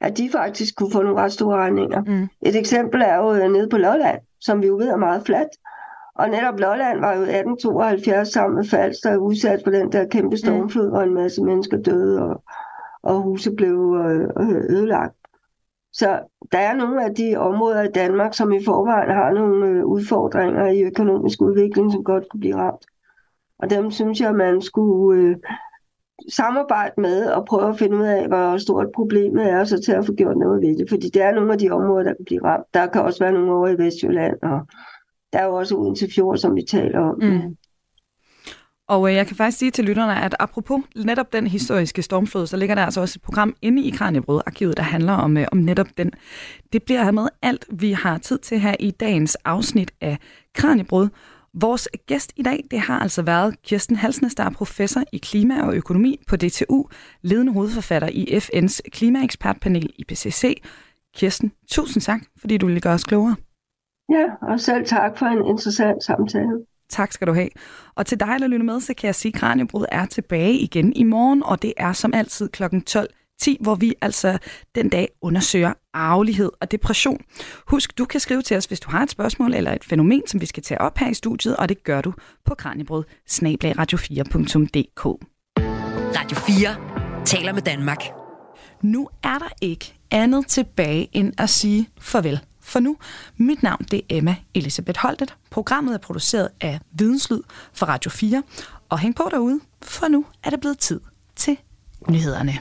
at de faktisk kunne få nogle ret store regninger. Mm. Et eksempel er jo øh, nede på Lolland, som vi jo ved er meget fladt. Og netop Lolland var jo 1872 sammen med Falster udsat for den der kæmpe stormflod, mm. hvor en masse mennesker døde, og, og huse blev øh, ødelagt. Så der er nogle af de områder i Danmark, som i forvejen har nogle øh, udfordringer i økonomisk udvikling, som godt kunne blive ramt. Og dem synes jeg, man skulle øh, samarbejde med og prøve at finde ud af, hvor stort problemet er, og så til at få gjort noget ved det. Fordi det er nogle af de områder, der kan blive ramt. Der kan også være nogle over i Vestjylland, og der er jo også uden til fjord, som vi taler om. Mm. Og øh, jeg kan faktisk sige til lytterne, at apropos netop den historiske stormflod, så ligger der altså også et program inde i Kranjebrød-arkivet, der handler om, øh, om netop den. Det bliver med alt, vi har tid til her i dagens afsnit af Kranjebrød. Vores gæst i dag, det har altså været Kirsten Halsnes, der er professor i klima og økonomi på DTU, ledende hovedforfatter i FN's klimaekspertpanel IPCC. Kirsten, tusind tak, fordi du ville gøre os klogere. Ja, og selv tak for en interessant samtale. Tak skal du have. Og til dig, der lytter med, så kan jeg sige, at Kranjebrud er tilbage igen i morgen, og det er som altid kl. 12 10, hvor vi altså den dag undersøger arvelighed og depression. Husk, du kan skrive til os, hvis du har et spørgsmål eller et fænomen, som vi skal tage op her i studiet, og det gør du på kranjebrød radio4.dk. Radio 4 taler med Danmark. Nu er der ikke andet tilbage end at sige farvel. For nu, mit navn det er Emma Elisabeth Holtet. Programmet er produceret af Videnslyd for Radio 4. Og hæng på derude, for nu er det blevet tid til nyhederne.